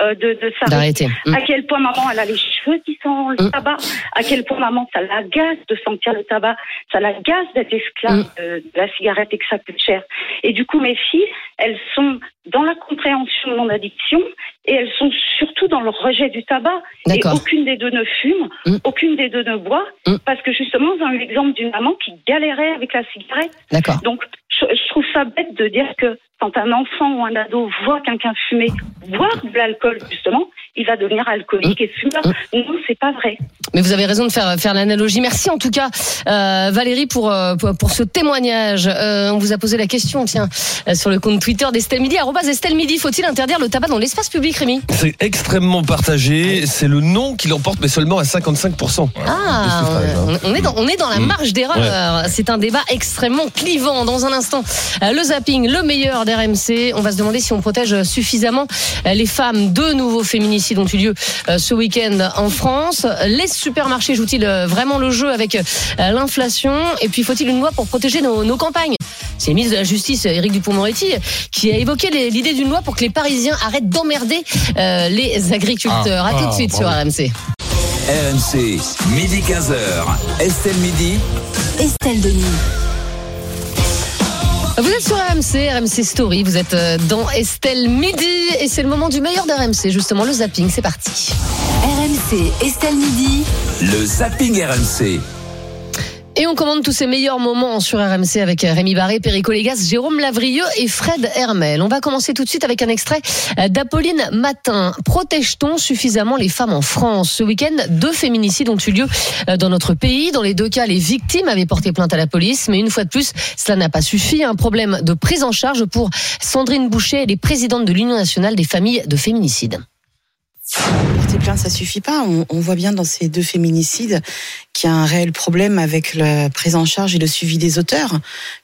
euh, de, de s'arrêter. Mm. À quel point maman, elle a les cheveux qui sentent le tabac. À quel point maman, ça l'agace de sentir le tabac. Ça l'agace d'être esclave Mm. de, de la cigarette et que ça coûte cher. Et du coup, mes filles, elles sont dans la compréhension de mon addiction et elles sont surtout dans le rejet du tabac. Et aucune des deux ne fume, Mm. aucune des deux ne boit, Mm. parce que justement, ils ont eu l'exemple d'une maman qui galérait avec la cigarette. D'accord. Donc, je, je trouve ça bête de dire que quand un enfant ou un ado voit quelqu'un fumer, boire de l'alcool, justement, il va devenir alcoolique et fumeur. Non, c'est pas vrai. Mais vous avez raison de faire, faire l'analogie. Merci en tout cas, euh, Valérie, pour, euh, pour, pour ce témoignage. Euh, on vous a posé la question, tiens, euh, sur le compte Twitter d'Estelle Midi. Estelle Midi, faut-il interdire le tabac dans l'espace public, Rémi? C'est extrêmement partagé. C'est le non qui l'emporte, mais seulement à 55%. Ah, hein. on, est dans, on est dans la Mm. marge d'erreur. C'est un débat extrêmement clivant. Dans un instant, euh, le zapping, le meilleur d'RMC. On va se demander si on protège suffisamment les femmes. Deux nouveaux féminicides ont eu lieu euh, ce week-end en France. Les supermarchés jouent-ils euh, vraiment le jeu avec euh, l'inflation? Et puis, faut-il une loi pour protéger nos, nos campagnes? C'est le ministre de la Justice, Éric Dupont-Moretti, qui a évoqué l'idée d'une loi pour que les Parisiens arrêtent d'emmerder euh, les agriculteurs. Ah, à tout de ah, suite sur. RMC. RMC, midi 15h. Estelle Midi. Estelle Denis. Vous êtes sur RMC, RMC Story, vous êtes euh, dans Estelle Midi et c'est le moment du meilleur d'RMC, justement le zapping, c'est parti. RMC, Estelle Midi. Le zapping RMC. Et on commande tous ces meilleurs moments sur RMC avec euh, Rémi Barré, Perico Légas, Jérôme Lavrieux et Fred Hermel. On va commencer tout de suite avec un extrait euh, d'Apolline Matin. Protège-t-on suffisamment les femmes en France? Ce week-end, deux féminicides ont eu lieu euh, dans notre pays. Dans les deux cas, les victimes avaient porté plainte à la police, mais une fois de plus, cela n'a pas suffi. Un problème de prise en charge pour Sandrine Boucher, elle est présidente de l'Union nationale des familles de féminicides. Porter plainte, ça suffit pas. On, on voit bien dans ces deux féminicides qu'il y a un réel problème avec la prise en charge et le suivi des auteurs,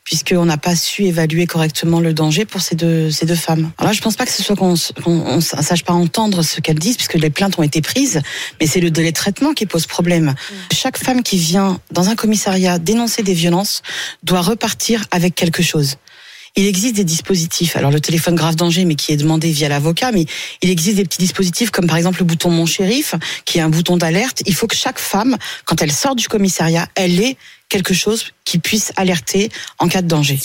puisqu'on n'a pas su évaluer correctement le danger pour ces deux, ces deux femmes. Alors là, je pense pas que ce soit qu'on s- sache pas entendre ce qu'elles disent, puisque les plaintes ont été prises, mais c'est le délai de traitement qui pose problème. Chaque femme qui vient dans un commissariat dénoncer des violences doit repartir avec quelque chose. Il existe des dispositifs, alors le téléphone grave danger, mais qui est demandé via l'avocat, mais il existe des petits dispositifs comme par exemple le bouton Mon Shérif, qui est un bouton d'alerte. Il faut que chaque femme, quand elle sort du commissariat, elle ait quelque chose qui puisse alerter en cas de danger.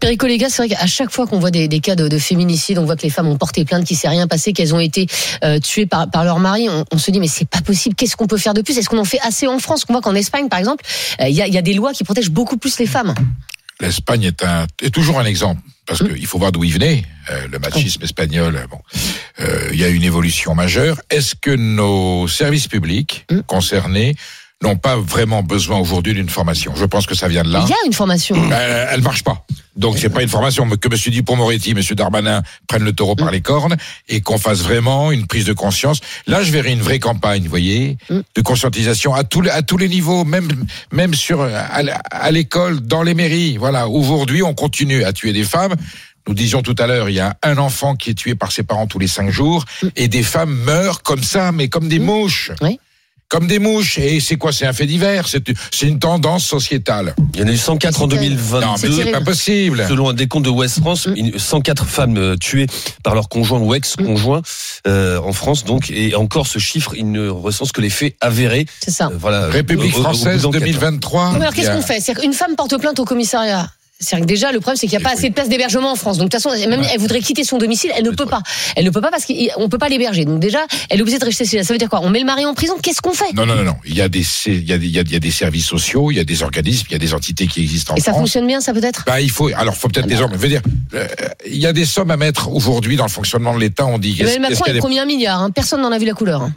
Perico les c'est vrai qu'à chaque fois qu'on voit des, cas de, de féminicide, on voit que les femmes ont porté plainte, qu'il s'est rien passé, qu'elles ont été euh, tuées par, leur mari. On, se dit mais c'est pas possible. Qu'est-ce qu'on peut faire de plus? Est-ce qu'on en fait assez en France? On voit qu'en Espagne, par exemple, euh, il y a des lois qui protègent beaucoup plus les femmes. L'Espagne est, un, est toujours un exemple parce qu'il faut voir d'où il venait. Euh, le machisme espagnol, euh, bon, euh, il y a une évolution majeure. Est-ce que nos services publics concernés n'ont pas vraiment besoin aujourd'hui d'une formation. Je pense que ça vient de là. Il y a une formation. Elle, elle marche pas. Donc c'est pas une formation que M. Dupont-Moretti, M. Darmanin prennent le taureau par les cornes et qu'on fasse vraiment une prise de conscience. Là, je verrai une vraie campagne, vous voyez, de conscientisation à tous les, à tous les niveaux, même même sur à, l'école, dans les mairies. Voilà, aujourd'hui, on continue à tuer des femmes. Nous disions tout à l'heure, il y a un enfant qui est tué par ses parents tous les cinq jours et des femmes meurent comme ça, mais comme des mouches. Comme des mouches. Et c'est quoi C'est un fait divers. C'est c'est une tendance sociétale. Il y en a eu 104 en 2022. Non, mais c'est pas possible. Selon un décompte de West France, une- 104 femmes euh, tuées par leur conjoint ou ex-conjoint euh, en France. Donc, et encore ce chiffre, il ne recense que les faits avérés. C'est ça. voilà. République française d'enquête. 2023. Oui, alors qu'est-ce qu'on fait? C'est-à-dire qu'une femme porte plainte au commissariat. C'est-à-dire que déjà, le problème, c'est qu'il n'y a pas assez de places d'hébergement en France. Donc, de toute façon, même elle voudrait quitter son domicile, elle ne peut pas. Elle ne peut pas parce qu'on peut pas l'héberger. Donc, déjà, elle est obligée de rester chez elle. Ça veut dire quoi? On met le mari en prison? Qu'est-ce qu'on fait? Non, non, non, non. Il y a des, il y a des, il y a, des services sociaux, il y a des organismes, il y a des entités qui existent en Et ça France. fonctionne bien, ça peut-être? Bah, il faut, alors, faut peut-être des hommes. Je veux dire, euh, il y a des sommes à mettre aujourd'hui dans le fonctionnement de l'État. On dit, Emmanuel est-ce Macron qu'il y a a des- promis un milliard. hein. Personne n'en a vu la couleur. hein.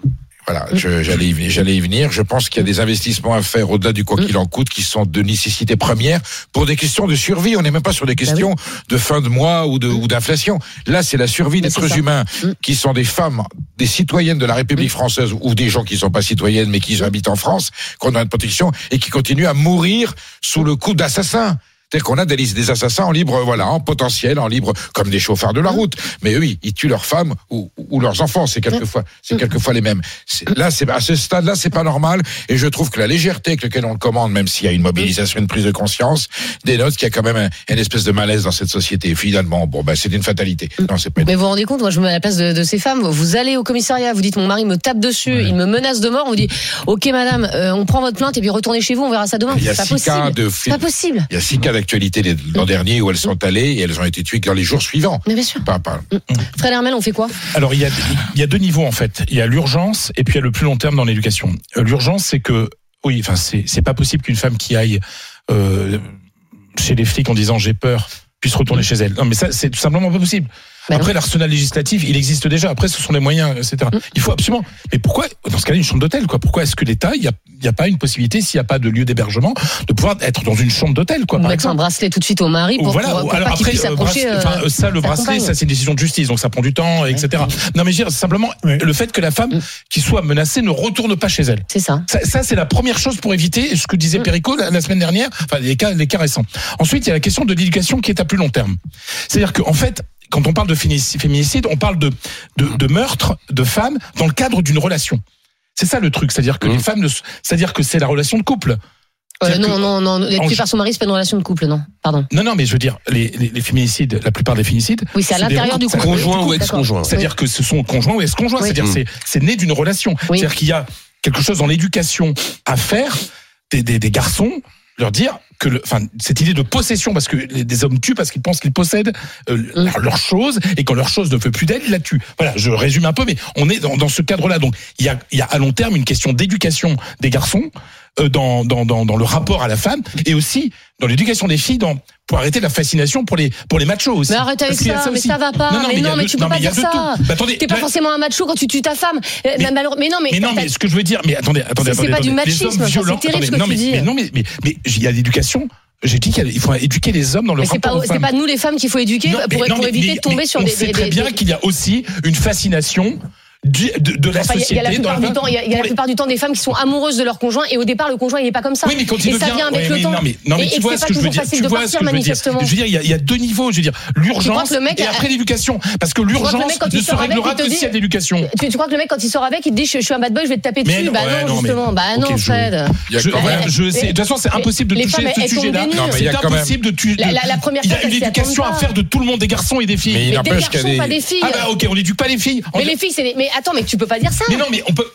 Voilà, j'allais y, y venir. Je pense qu'il y a des investissements à faire au-delà du quoi qu'il en coûte, qui sont de nécessité première pour des questions de survie. On n'est même pas sur des questions de fin de mois ou de ou d'inflation. Là, c'est la survie d'êtres humains qui sont des femmes, des citoyennes de la République française ou des gens qui sont pas citoyennes mais qui habitent en France, qu'on a une protection et qui continuent à mourir sous le coup d'assassins. C'est-à-dire qu'on a des listes des assassins en libre, voilà, en potentiel, en libre, comme des chauffeurs de la route. Mais eux, ils, tuent leurs femmes ou, ou leurs enfants. C'est quelquefois, c'est quelquefois les mêmes. Là, c'est à ce stade-là, c'est pas normal. Et je trouve que la légèreté avec laquelle on le commande, même s'il y a une mobilisation, une prise de conscience, dénote qu'il y a quand même un- une espèce de malaise dans cette société. Finalement, bon, bah, c'est une fatalité. Non, c'est pas. une- Mais vous vous rendez compte, moi je me mets à la place de, de ces femmes, vous allez au commissariat, vous dites mon mari me tape dessus, il me menace de mort, on vous dit ok madame, euh, on prend votre plainte et puis retournez chez vous, on verra ça demain. C'est pas possible. pas possible. Il y a six cas d'actualité les- l'an dernier où elles sont allées et elles ont été tuées dans les jours suivants. Mais bien sûr. Pas- pas- Fred Hermel, on fait quoi? Alors il y, a, il y a deux niveaux en fait. Il y a l'urgence et puis il y a le plus long terme dans l'éducation. Euh, L'urgence, c'est que oui, enfin c'est c'est pas possible qu'une femme qui aille euh, chez les flics en disant j'ai peur puisse retourner chez elle. Non mais ça c'est tout simplement pas possible. Après l'arsenal législatif, il existe déjà. Après ce sont les moyens, etc. Il faut absolument. Mais pourquoi dans ce cas-là une chambre d'hôtel quoi? Pourquoi est-ce que l'État il y a, a pas une possibilité s'il n'y a pas de lieu d'hébergement de pouvoir être dans une chambre d'hôtel quoi On par un bracelet tout de suite au mari pour, voilà, pour, pour alors pas après, puisse euh, approcher. bracelet- enfin, euh, ça, le bracelet, compagne. ça, c'est une décision de justice, donc ça prend du temps, etc. Non, mais je veux dire, simplement, le fait que la femme qui soit menacée ne retourne pas chez elle. C'est ça. Ça, ça, c'est la première chose pour éviter ce que Mm. disait Perico la, la semaine dernière, enfin, les cas, les cas récents. Ensuite, il y a la question de l'éducation qui est à plus long terme. C'est-à-dire qu'en fait, quand on parle de féminicide, on parle de, de, de meurtre de femmes dans le cadre d'une relation. C'est ça le truc, c'est-à-dire que Mm. les femmes, c'est-à-dire que c'est la relation de couple. Euh, non, non, non, être tué par son mari, c'est pas une relation de couple, non. Pardon. non, non, mais je veux dire, les, les, les féminicides, la plupart des féminicides. Oui, c'est à l'intérieur du couple. Conjoint ou ex-conjoint. C'est-à-dire que ce sont conjoints ou ex-conjoints. Oui. C'est-à-dire Mm. c'est c'est né d'une relation. C'est-à-dire qu'il y a quelque chose dans l'éducation à faire des, des, des garçons, leur dire que le, enfin, cette idée de possession, parce que les- des hommes tuent parce qu'ils pensent qu'ils possèdent euh, leur, chose, et quand leur chose ne fait plus d'elle, ils la tuent. Voilà, je résume un peu, mais on est dans, dans ce cadre-là. Donc, il y a, y a à long terme une question d'éducation des garçons dans, dans, dans, dans le rapport à la femme, et aussi dans l'éducation des filles, dans, pour arrêter la fascination pour les, pour les machos aussi. Mais arrête avec Parce qu'il y a ça, mais aussi. ça va pas. Non, non, mais non, mais tu peux non, pas dire ça. Bah, attendez, T'es pas forcément un macho quand tu tues ta femme. Euh, Mais- non, mais. Mais non, mais ce que je veux dire, mais attendez, attendez, C'est- c'est attendez. pas du attendez. Machisme, ça, c'est terrible ce attendez, que tu mais, dis. mais non, mais, mais, mais il y a l'éducation. J'ai dit qu'il faut éduquer les hommes dans le Mais rapport c'est pas nous les femmes qu'il faut éduquer Non, pour, mais- non, pour mais- éviter mais- de tomber sur on des. sait des- très des- bien des- qu'il y a aussi une fascination du- de, de la Enfin, il y a- société. il y a la plupart la- du temps, il y a, il y a la plupart du temps des femmes qui sont amoureuses de leur conjoint et au départ le conjoint il est pas comme ça. Oui, mais quand il et devient, ça vient avec ouais, le mais temps. non, mais, non, mais et, tu et vois ce pas que je veux toujours dire. facile Tu de vois ce que je veux dire. manifestement. Je veux dire, il y a, il y a deux niveaux. Je veux dire, l'urgence et a- après l'éducation. Parce que l'urgence ne se réglera que s'il y a de l'éducation. Tu, crois que le mec quand il sort avec il te dit je, suis un bad boy je vais te taper dessus non, bah non, justement bah non Fred. Je sais. De toute façon, c'est impossible de toucher ce sujet-là. des nues. Non, mais il y C'est impossible de tuer. La- première Il y a une éducation à faire de tout le monde, des garçons et des filles. Mais il n'empêche qu'il y a des- pas des filles. Ah bah ok, on n'éduque pas les filles. Mais les filles c'est des... attends mais tu peux pas dire ça. Mais non, mais on peut,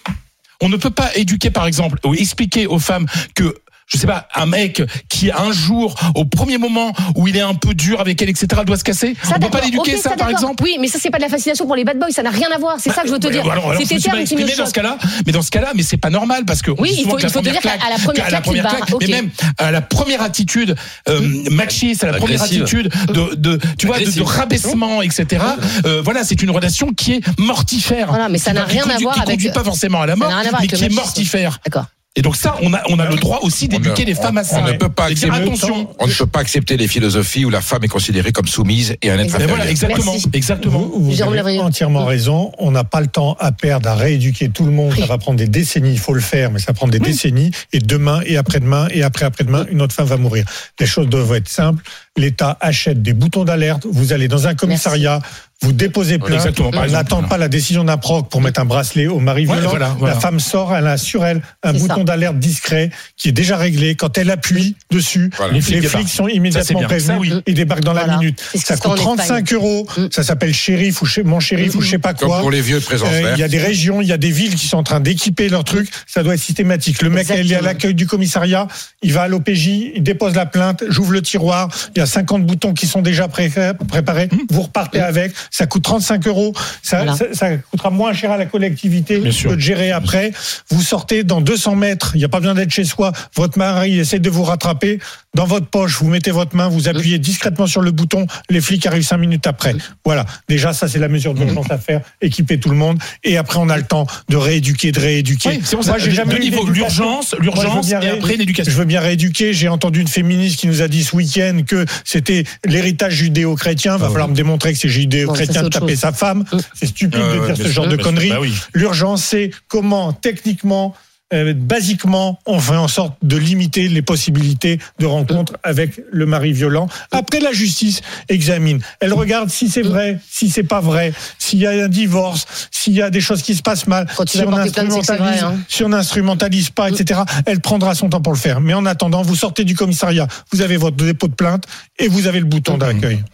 on ne peut pas éduquer, par exemple, ou expliquer aux femmes que je sais pas, un mec qui un jour, au premier moment où il est un peu dur avec elle, etc., doit se casser. Ça, on peut pas l'éduquer, ça, par exemple. Oui, mais ça c'est pas de la fascination pour les bad boys, ça n'a rien à voir. C'est ça que je veux te dire. alors, alors, C'est je tes me suis mal termes qui me dans ce cas-là, mais dans ce cas-là, mais c'est pas normal parce que Oui, il faut- il faut te dire qu'à- claque- la première qu'à claque, il barre. mais même à la première attitude euh, machiste, à la première Agressive. attitude de, de tu vois, de, rabaissement, etc. euh, voilà, c'est une relation qui est mortifère. Voilà, mais ça Qui n'a rien qui à voir qui avec- conduit pas forcément à la mort, mais qui est mortifère. D'accord. Et donc ça, on a, on a le droit aussi d'éduquer les femmes à ça. On ne peut pas accepter, attention. on ne peut pas accepter les philosophies où la femme est considérée comme soumise et un être inférieur. voilà, exactement, Merci. exactement. Vous, avez entièrement raison. On n'a pas le temps à perdre à rééduquer tout le monde. Ça va prendre des décennies. Il faut le faire, mais ça prend des décennies. Et demain, et après-demain, et après-après-demain, une autre femme va mourir. Les choses doivent être simples. L'État achète des boutons d'alerte. Vous allez dans un commissariat. Vous déposez plainte. Exactement, On n'attend pas la décision d'un proc pour mettre un bracelet au mari Ouais, violent. voilà, voilà. La femme sort, elle a sur elle un bouton d'alerte discret qui est déjà réglé. Quand elle appuie dessus, Voilà. les Les flics sont immédiatement prévenus oui. et débarquent dans Voilà. la minute. Ça coûte en 35 euros. Mm. Ça s'appelle shérif ou mon shérif ou je sais pas Comme quoi. pour les vieux Euh. Il y a des régions, il y a des villes qui sont en train d'équiper leurs trucs. Ça doit être systématique. Le mec, il est à l'accueil du commissariat, il va à l'OPJ, il dépose la plainte, j'ouvre le tiroir, il y a 50 boutons qui sont déjà pré- préparés. Vous repartez avec. Ça coûte 35 euros. Ça, Voilà. ça, ça coûtera moins cher à la collectivité Bien sûr. que de gérer après. Vous sortez dans 200 mètres. Il n'y a pas besoin d'être chez soi. Votre mari essaie de vous rattraper. Dans votre poche, vous mettez votre main, vous appuyez discrètement sur le bouton. Les flics arrivent cinq minutes après. Voilà. Déjà, ça, c'est la mesure d'urgence à faire. Équiper tout le monde. Et après, on a le temps de rééduquer, de rééduquer. Oui, c'est pour ça. Moi, j'ai Deux jamais d'éducation. l'urgence, je l'urgence bien et après Je l'éducation. veux bien rééduquer. J'ai entendu une féministe qui nous a dit ce week-end que c'était l'héritage judéo-chrétien. Va falloir me démontrer que c'est judéo-chrétien de taper chose. sa femme. C'est stupide Euh, de dire ce sûr, genre de conneries. Bah oui. L'urgence, c'est comment, techniquement, euh, basiquement, on fait en sorte de limiter les possibilités de rencontre avec le mari violent. Après, la justice examine. Elle regarde si c'est vrai, si c'est pas vrai, s'il y a un divorce, s'il y a des choses qui se passent mal, Quand tu si on vrai, instrumentalise, hein. si on n'instrumentalise pas, etc. Elle prendra son temps pour le faire. Mais en attendant, vous sortez du commissariat, vous avez votre dépôt de plainte et vous avez le bouton d'accueil.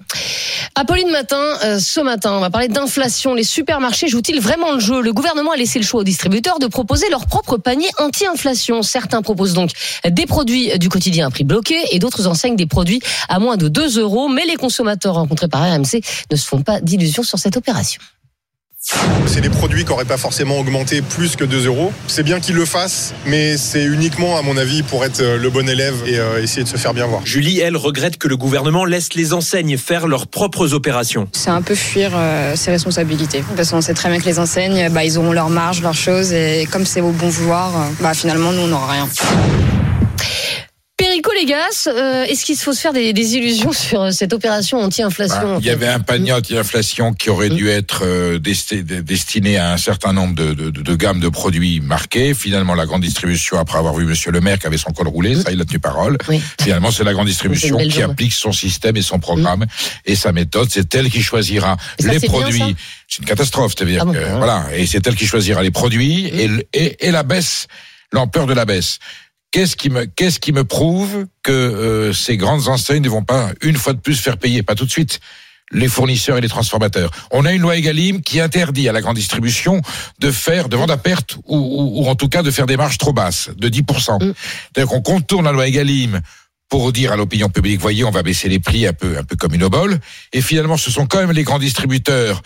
Apolline Matin, euh, ce matin, on va parler d'inflation. Les supermarchés jouent-ils vraiment le jeu? Le gouvernement a laissé le choix aux distributeurs de proposer leur propre panier anti-inflation. Certains proposent donc des produits du quotidien à prix bloqué et d'autres enseignent des produits à moins de 2 euros. Mais les consommateurs rencontrés par RMC ne se font pas d'illusions sur cette opération. C'est des produits qui n'auraient pas forcément augmenté plus que 2 euros. C'est bien qu'ils le fassent, mais c'est uniquement, à mon avis, pour être euh, le bon élève et euh, essayer de se faire bien voir. Julie, elle, regrette que le gouvernement laisse les enseignes faire leurs propres opérations. C'est un peu fuir euh, ses responsabilités. Parce qu'on sait très bien que les enseignes, bah, ils auront leur marge, leurs choses, et comme c'est au bon vouloir, bah, finalement, nous, on n'aura rien. Perico Légas, euh, est-ce qu'il faut se faire des, des illusions sur euh, cette opération anti-inflation Bah, Il y avait un panier anti-inflation qui aurait dû être euh, desti- destiné à un certain nombre de, de, de gammes de produits marqués. Finalement, la grande distribution, après avoir vu Monsieur le Maire qui avait son col roulé, ça, il a tenu parole. Oui. Finalement, c'est la grande distribution qui applique son système et son programme et sa méthode. C'est elle qui choisira ça, les produits. C'est une catastrophe, c'est-à-dire Ah bon, que, voilà. voilà. Et c'est elle qui choisira les produits et, le- et, et la baisse, l'ampleur de la baisse. Qu'est-ce qui me, qu'est-ce qui me prouve que euh, ces grandes enseignes ne vont pas une fois de plus faire payer, pas tout de suite, les fournisseurs et les transformateurs? On a une loi Egalim qui interdit à la grande distribution de faire, de vendre à perte ou, ou, ou en tout cas de faire des marges trop basses, de 10%. Mm. C'est-à-dire qu'on contourne la loi Egalim pour dire à l'opinion publique, voyez, on va baisser les prix un peu, un peu comme une obole. Et finalement, ce sont quand même les grands distributeurs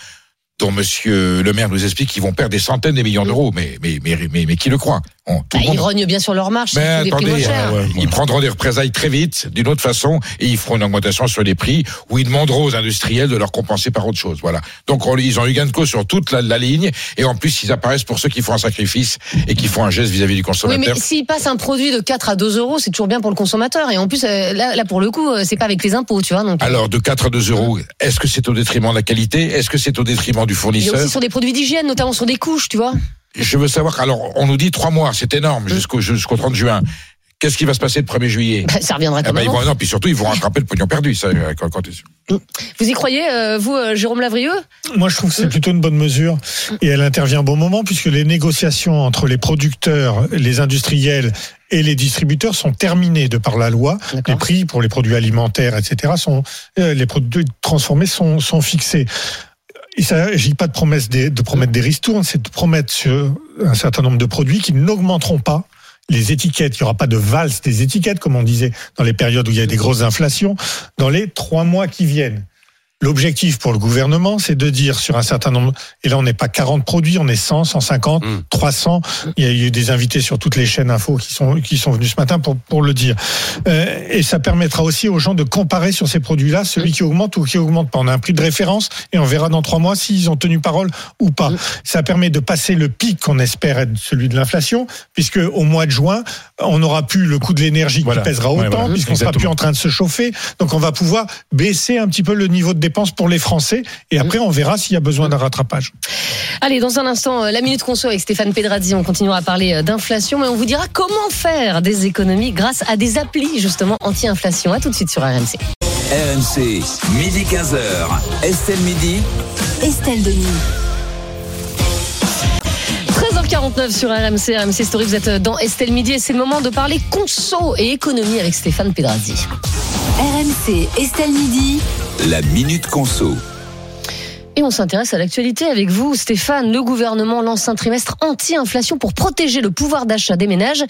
dont Monsieur le maire nous explique qu'ils vont perdre des centaines de millions d'euros. Mais, mais, mais, mais, mais qui le croit? On- Bah, ils rognent bien sur leur c'est mais prix attendez, euh, ils prendront des représailles très vite, d'une autre façon, et ils feront une augmentation sur les prix, où ils demanderont aux industriels de leur compenser par autre chose. Voilà. Donc on- ils ont eu gain de cause sur toute la, la ligne, et en plus ils apparaissent pour ceux qui font un sacrifice et qui font un geste vis-à-vis du Oui, consommateur. mais s'il passe un produit de 4 à 2 euros, c'est toujours bien pour le consommateur. Et en plus, euh, là, là pour le coup, euh, c'est pas avec les impôts, tu vois. Donc, Alors de 4 à 2 euros, est-ce que c'est au détriment de la qualité? Est-ce que c'est au détriment du fournisseur aussi sur des produits d'hygiène, notamment sur des couches, tu vois. Je veux savoir. Alors on nous dit trois mois, c'est Mm. énorme jusqu'au jusqu'au 30 juin. Qu'est-ce qui va se passer le 1er juillet Bah, ça reviendra Eh ben, ils avant. vont, non, puis surtout ils vont rattraper le pognon perdu. Ça, euh, quand, quand- Vous y croyez, euh, vous, euh, Jérôme Lavrieux? Moi, je trouve que c'est plutôt une bonne mesure et elle intervient au bon moment puisque les négociations entre les producteurs, les industriels et les distributeurs sont terminées de par la loi. Les prix pour les produits alimentaires, etc., sont euh, les produits transformés sont, sont fixés. Il s'agit pas de, promesse des, de promettre des ristournes, c'est de promettre sur un certain nombre de produits qui n'augmenteront pas les étiquettes. Il n'y aura pas de valse des étiquettes, comme on disait dans les périodes où il y a des grosses inflations, dans les trois mois qui viennent. L'objectif pour le gouvernement, c'est de dire sur un certain nombre, et là on n'est pas 40 produits, on est 100, 150, 300. Il y a eu des invités sur toutes les chaînes info qui sont qui sont venus ce matin pour pour le dire. Euh, et ça permettra aussi aux gens de comparer sur ces produits-là celui qui augmente ou qui augmente pas. On a un prix de référence et on verra dans trois mois s'ils ont tenu parole ou pas. Ça permet de passer le pic qu'on espère être celui de l'inflation, puisque au mois de juin, on n'aura plus le coût de l'énergie Voilà. qui pèsera Ouais, autant, voilà. puisqu'on sera plus en train de se chauffer. Donc on va pouvoir baisser un petit peu le niveau de dépenses pour les Français. Et après, on verra s'il y a besoin d'un rattrapage. Allez, dans un instant, euh, la minute conso avec Stéphane Pedrazzi. On continuera à parler euh, d'inflation, mais on vous dira comment faire des économies grâce à des applis justement anti-inflation. À tout de suite sur RMC. RMC, midi 15h. Estelle Midi. Estelle Denis. 13h49 sur RMC, RMC Story, vous êtes dans Estelle Midi et c'est le moment de parler conso et économie avec Stéphane Pedrazzi. RMC Estelle Midi. La minute conso. Et on s'intéresse à l'actualité avec vous, Stéphane. Le gouvernement lance un trimestre anti-inflation pour protéger le pouvoir d'achat des ménages.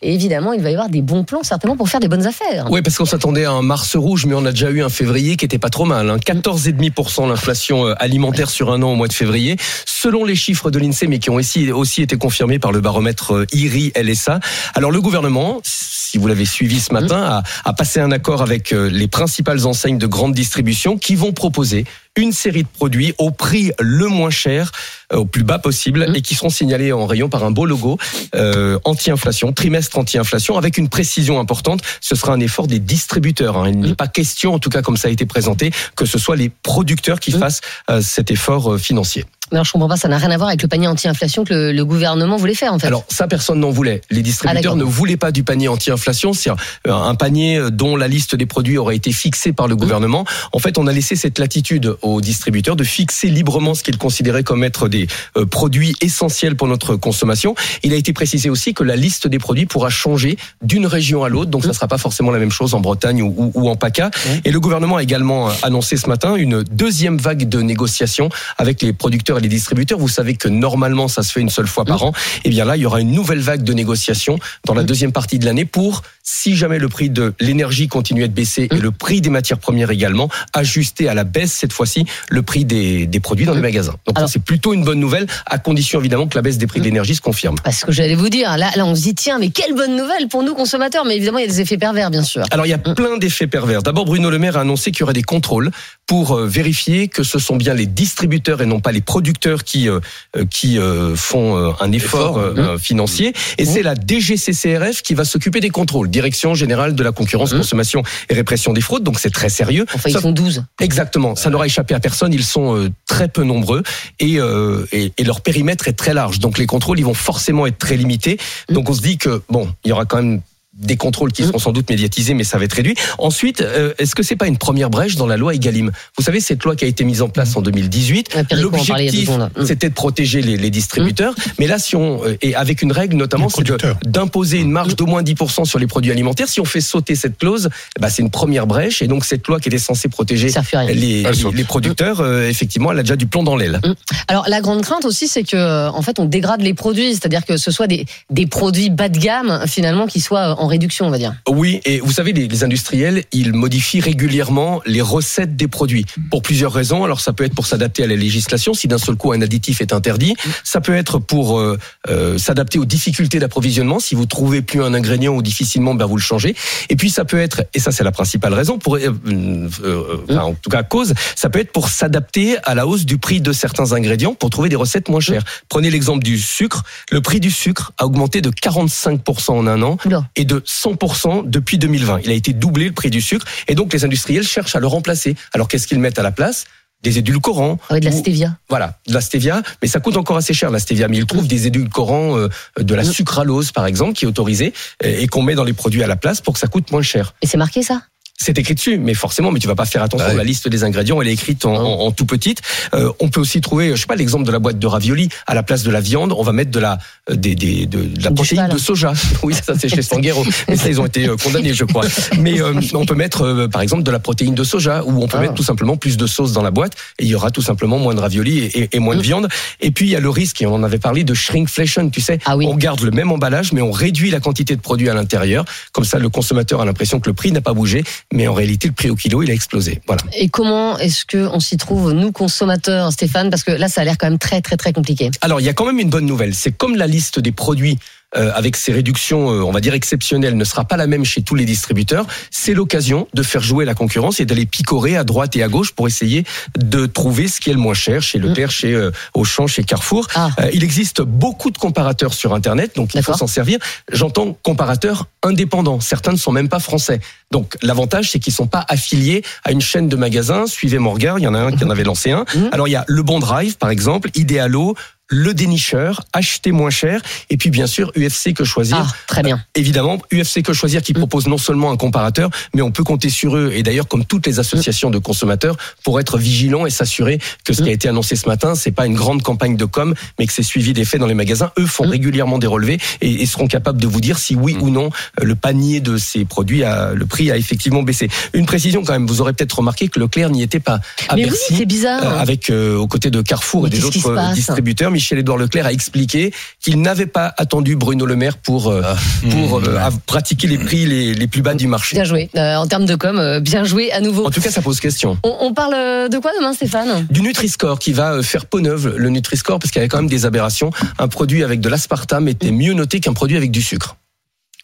Et évidemment, il va y avoir des bons plans, certainement, pour faire des bonnes affaires. Oui, parce qu'on s'attendait à un mars rouge, mais on a déjà eu un février qui était pas trop mal. Hein. 14,5% l'inflation euh, alimentaire sur un an au mois de février, selon les chiffres de l'INSEE, mais qui ont aussi, aussi été confirmés par le baromètre euh, IRI LSA. Alors le gouvernement, si vous l'avez suivi ce matin, a, a passé un accord avec euh, les principales enseignes de grande distribution qui vont proposer une série de produits au prix le moins cher, euh, au plus bas possible, et qui seront signalés en rayon par un beau logo euh, anti-inflation, trimestre anti-inflation, avec une précision importante. Ce sera un effort des distributeurs. hein. Il n'est pas question, en tout cas comme ça a été présenté, que ce soit les producteurs qui fassent euh, cet effort euh, financier. Mais alors, je comprends pas, ça n'a rien à voir avec le panier anti-inflation que le, le gouvernement voulait faire, en fait. Alors ça, personne n'en voulait. Les Ah, distributeurs d'accord. ne voulaient pas du panier anti-inflation. C'est un- un panier dont la liste des produits aurait été fixée par le gouvernement. En fait, on a laissé cette latitude aux distributeurs de fixer librement ce qu'ils considéraient comme être des euh, produits essentiels pour notre consommation. Il a été précisé aussi que la liste des produits pourra changer d'une région à l'autre. Donc ça ne sera pas forcément la même chose en Bretagne ou, ou- ou en PACA. Et le gouvernement a également euh, annoncé ce matin une deuxième vague de négociations avec les producteurs et les distributeurs. Vous savez que normalement, ça se fait une seule fois par an. Et bien là, il y aura une nouvelle vague de négociations dans la deuxième partie de l'année pour, si jamais le prix de l'énergie continue à être baissé et le prix des matières premières également, ajuster à la baisse cette fois-ci le prix des, des produits dans les magasins. Donc ça, c'est plutôt une bonne nouvelle, à condition évidemment que la baisse des prix de l'énergie se confirme. Parce que j'allais vous dire, là, là, on se dit, tiens, mais quelle bonne nouvelle pour nous consommateurs. Mais évidemment, il y a des effets pervers, bien sûr. Alors il y a plein d'effets pervers. D'abord, Bruno Le Maire a annoncé qu'il y aurait des contrôles pour euh, vérifier que ce sont bien les distributeurs et non pas les producteurs qui euh, euh, qui euh, font euh, un effort euh, euh, financier. Et c'est la DGCCRF qui va s'occuper des contrôles, Direction générale de la concurrence, consommation et répression des fraudes. Donc c'est très sérieux. Enfin, ils Ça- sont 12. Exactement. Ça n'aura échappé à personne. Ils sont euh, très peu nombreux et, euh, et, et leur périmètre est très large. Donc les contrôles, ils vont forcément être très limités. Donc on se dit que bon, il y aura quand même des contrôles qui seront sans doute médiatisés, mais ça va être réduit. Ensuite, euh, est-ce que c'est pas une première brèche dans la loi Egalim? Vous savez, cette loi qui a été mise en place en 2018, Perico en parlait il y a deux l'objectif, secondes. Mm. c'était de protéger les, les distributeurs. Mais là, si on euh, et avec une règle notamment, c'est de- d'imposer une marge d'au moins 10% sur les produits alimentaires. Si on fait sauter cette clause, ben, c'est une première brèche. Et donc cette loi qui était censée protéger les, les, les producteurs, euh, effectivement, elle a déjà du plomb dans l'aile. Alors la grande crainte aussi, c'est que euh, en fait on dégrade les produits, c'est-à-dire que ce soit des, des produits bas de gamme finalement qui soient en réduction, on va dire. Oui, et vous savez, les, les industriels, ils modifient régulièrement les recettes des produits pour plusieurs raisons. Alors ça peut être pour s'adapter à la législation, si d'un seul coup un additif est interdit. Ça peut être pour euh, euh, s'adapter aux difficultés d'approvisionnement. Si vous trouvez plus un ingrédient ou difficilement, ben vous le changez. Et puis ça peut être, et ça c'est la principale raison, pour, euh, enfin, en tout cas cause, ça peut être pour s'adapter à la hausse du prix de certains ingrédients pour trouver des recettes moins chères. Prenez l'exemple du sucre. Le prix du sucre a augmenté de 45% en un an et de 100% depuis 2020. Il a été doublé le prix du sucre et donc les industriels cherchent à le remplacer. Alors qu'est-ce qu'ils mettent à la place? Des édulcorants. de la ou- stevia. Voilà, de la stevia, mais ça coûte encore assez cher la stevia. Mais ils trouvent des édulcorants, euh, de la sucralose par exemple, qui est autorisée et qu'on met dans les produits à la place pour que ça coûte moins cher. Et c'est marqué ça? C'est écrit dessus, mais forcément, mais tu vas pas faire attention. La liste des ingrédients, elle est écrite en, en- en tout petite. Euh, on peut aussi trouver, je sais pas, l'exemple de la boîte de ravioli. À la place de la viande, on va mettre de la euh, des, des- de, de la protéine de soja. Oui, ça c'est chez Sanguero. Mais ça, ils ont été euh, condamnés, je crois. Mais euh, on peut mettre, euh, par exemple, de la protéine de soja, ou on peut mettre tout simplement plus de sauce dans la boîte, et il y aura tout simplement moins de ravioli et, et- et moins de viande. Et puis il y a le risque, et on en avait parlé, de shrinkflation. Tu sais, on garde le même emballage, mais on réduit la quantité de produits à l'intérieur. Comme ça, le consommateur a l'impression que le prix n'a pas bougé, mais en réalité, le prix au kilo, il a explosé. Voilà. Et comment est-ce que on s'y trouve, nous consommateurs, Stéphane? Parce que là, ça a l'air quand même très, très, très compliqué. Alors, il y a quand même une bonne nouvelle. C'est comme la liste des produits euh, avec ces réductions, euh, on va dire exceptionnelles, ne sera pas la même chez tous les distributeurs. C'est l'occasion de faire jouer la concurrence et d'aller picorer à droite et à gauche pour essayer de trouver ce qui est le moins cher chez Leclerc, chez euh, Auchan, chez Carrefour. Euh, il existe beaucoup de comparateurs sur Internet, donc il faut s'en servir. J'entends comparateurs indépendants. Certains ne sont même pas français. Donc l'avantage, c'est qu'ils sont pas affiliés à une chaîne de magasins. Suivez mon regard, il y en a un qui en avait lancé un. Alors il y a Le Bon Drive, par exemple, Idealo, le dénicheur, acheter moins cher, et puis bien sûr UFC que choisir. Ah, très bien. Euh, évidemment, UFC que choisir qui propose non seulement un comparateur, mais on peut compter sur eux. Et d'ailleurs, comme toutes les associations de consommateurs, pour être vigilants et s'assurer que ce qui a été annoncé ce matin, c'est pas une grande campagne de com, mais que c'est suivi des faits dans les magasins. Eux font régulièrement des relevés et, et seront capables de vous dire si oui ou non euh, le panier de ces produits a le prix a effectivement baissé. Une précision quand même, vous aurez peut-être remarqué que Leclerc n'y était pas à Mais oui, c'est bizarre. euh, avec euh, aux côtés de Carrefour Mais et des autres distributeurs. Michel-Édouard Leclerc a expliqué qu'il n'avait pas attendu Bruno Le Maire pour euh, pour euh, à- pratiquer les prix les, les plus bas du marché. Bien joué. Euh, en termes de com, euh, bien joué à nouveau. En tout cas, ça pose question. On, on parle euh, de quoi demain, Stéphane? Du Nutri-Score qui va euh, faire peau neuve, le Nutri-Score, parce qu'il y avait quand même des aberrations. Un produit avec de l'aspartame était mieux noté qu'un produit avec du sucre.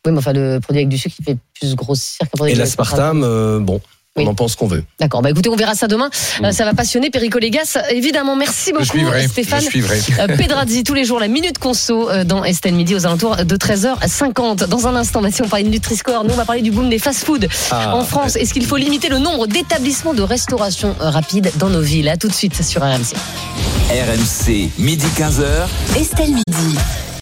Oui, mais enfin, le produit avec du sucre, il fait plus grossir qu'un produit Et avec l'aspartame, euh, bon, on en pense qu'on veut. D'accord, bah écoutez, on verra ça demain. Euh, ça va passionner Perico Légas. Évidemment, merci beaucoup Stéphane. je suivrai. Euh, Pedrazzi, tous les jours, la Minute Conso euh, dans Estelle Midi aux alentours de 13h50. Dans un instant, Mathieu, on parlait de Nutri-Score. Nous, on va parler du boom des fast-food Ah, en France. Est-ce qu'il faut limiter le nombre d'établissements de restauration rapide dans nos villes? À tout de suite sur RMC. RMC, midi 15h. Estelle Midi.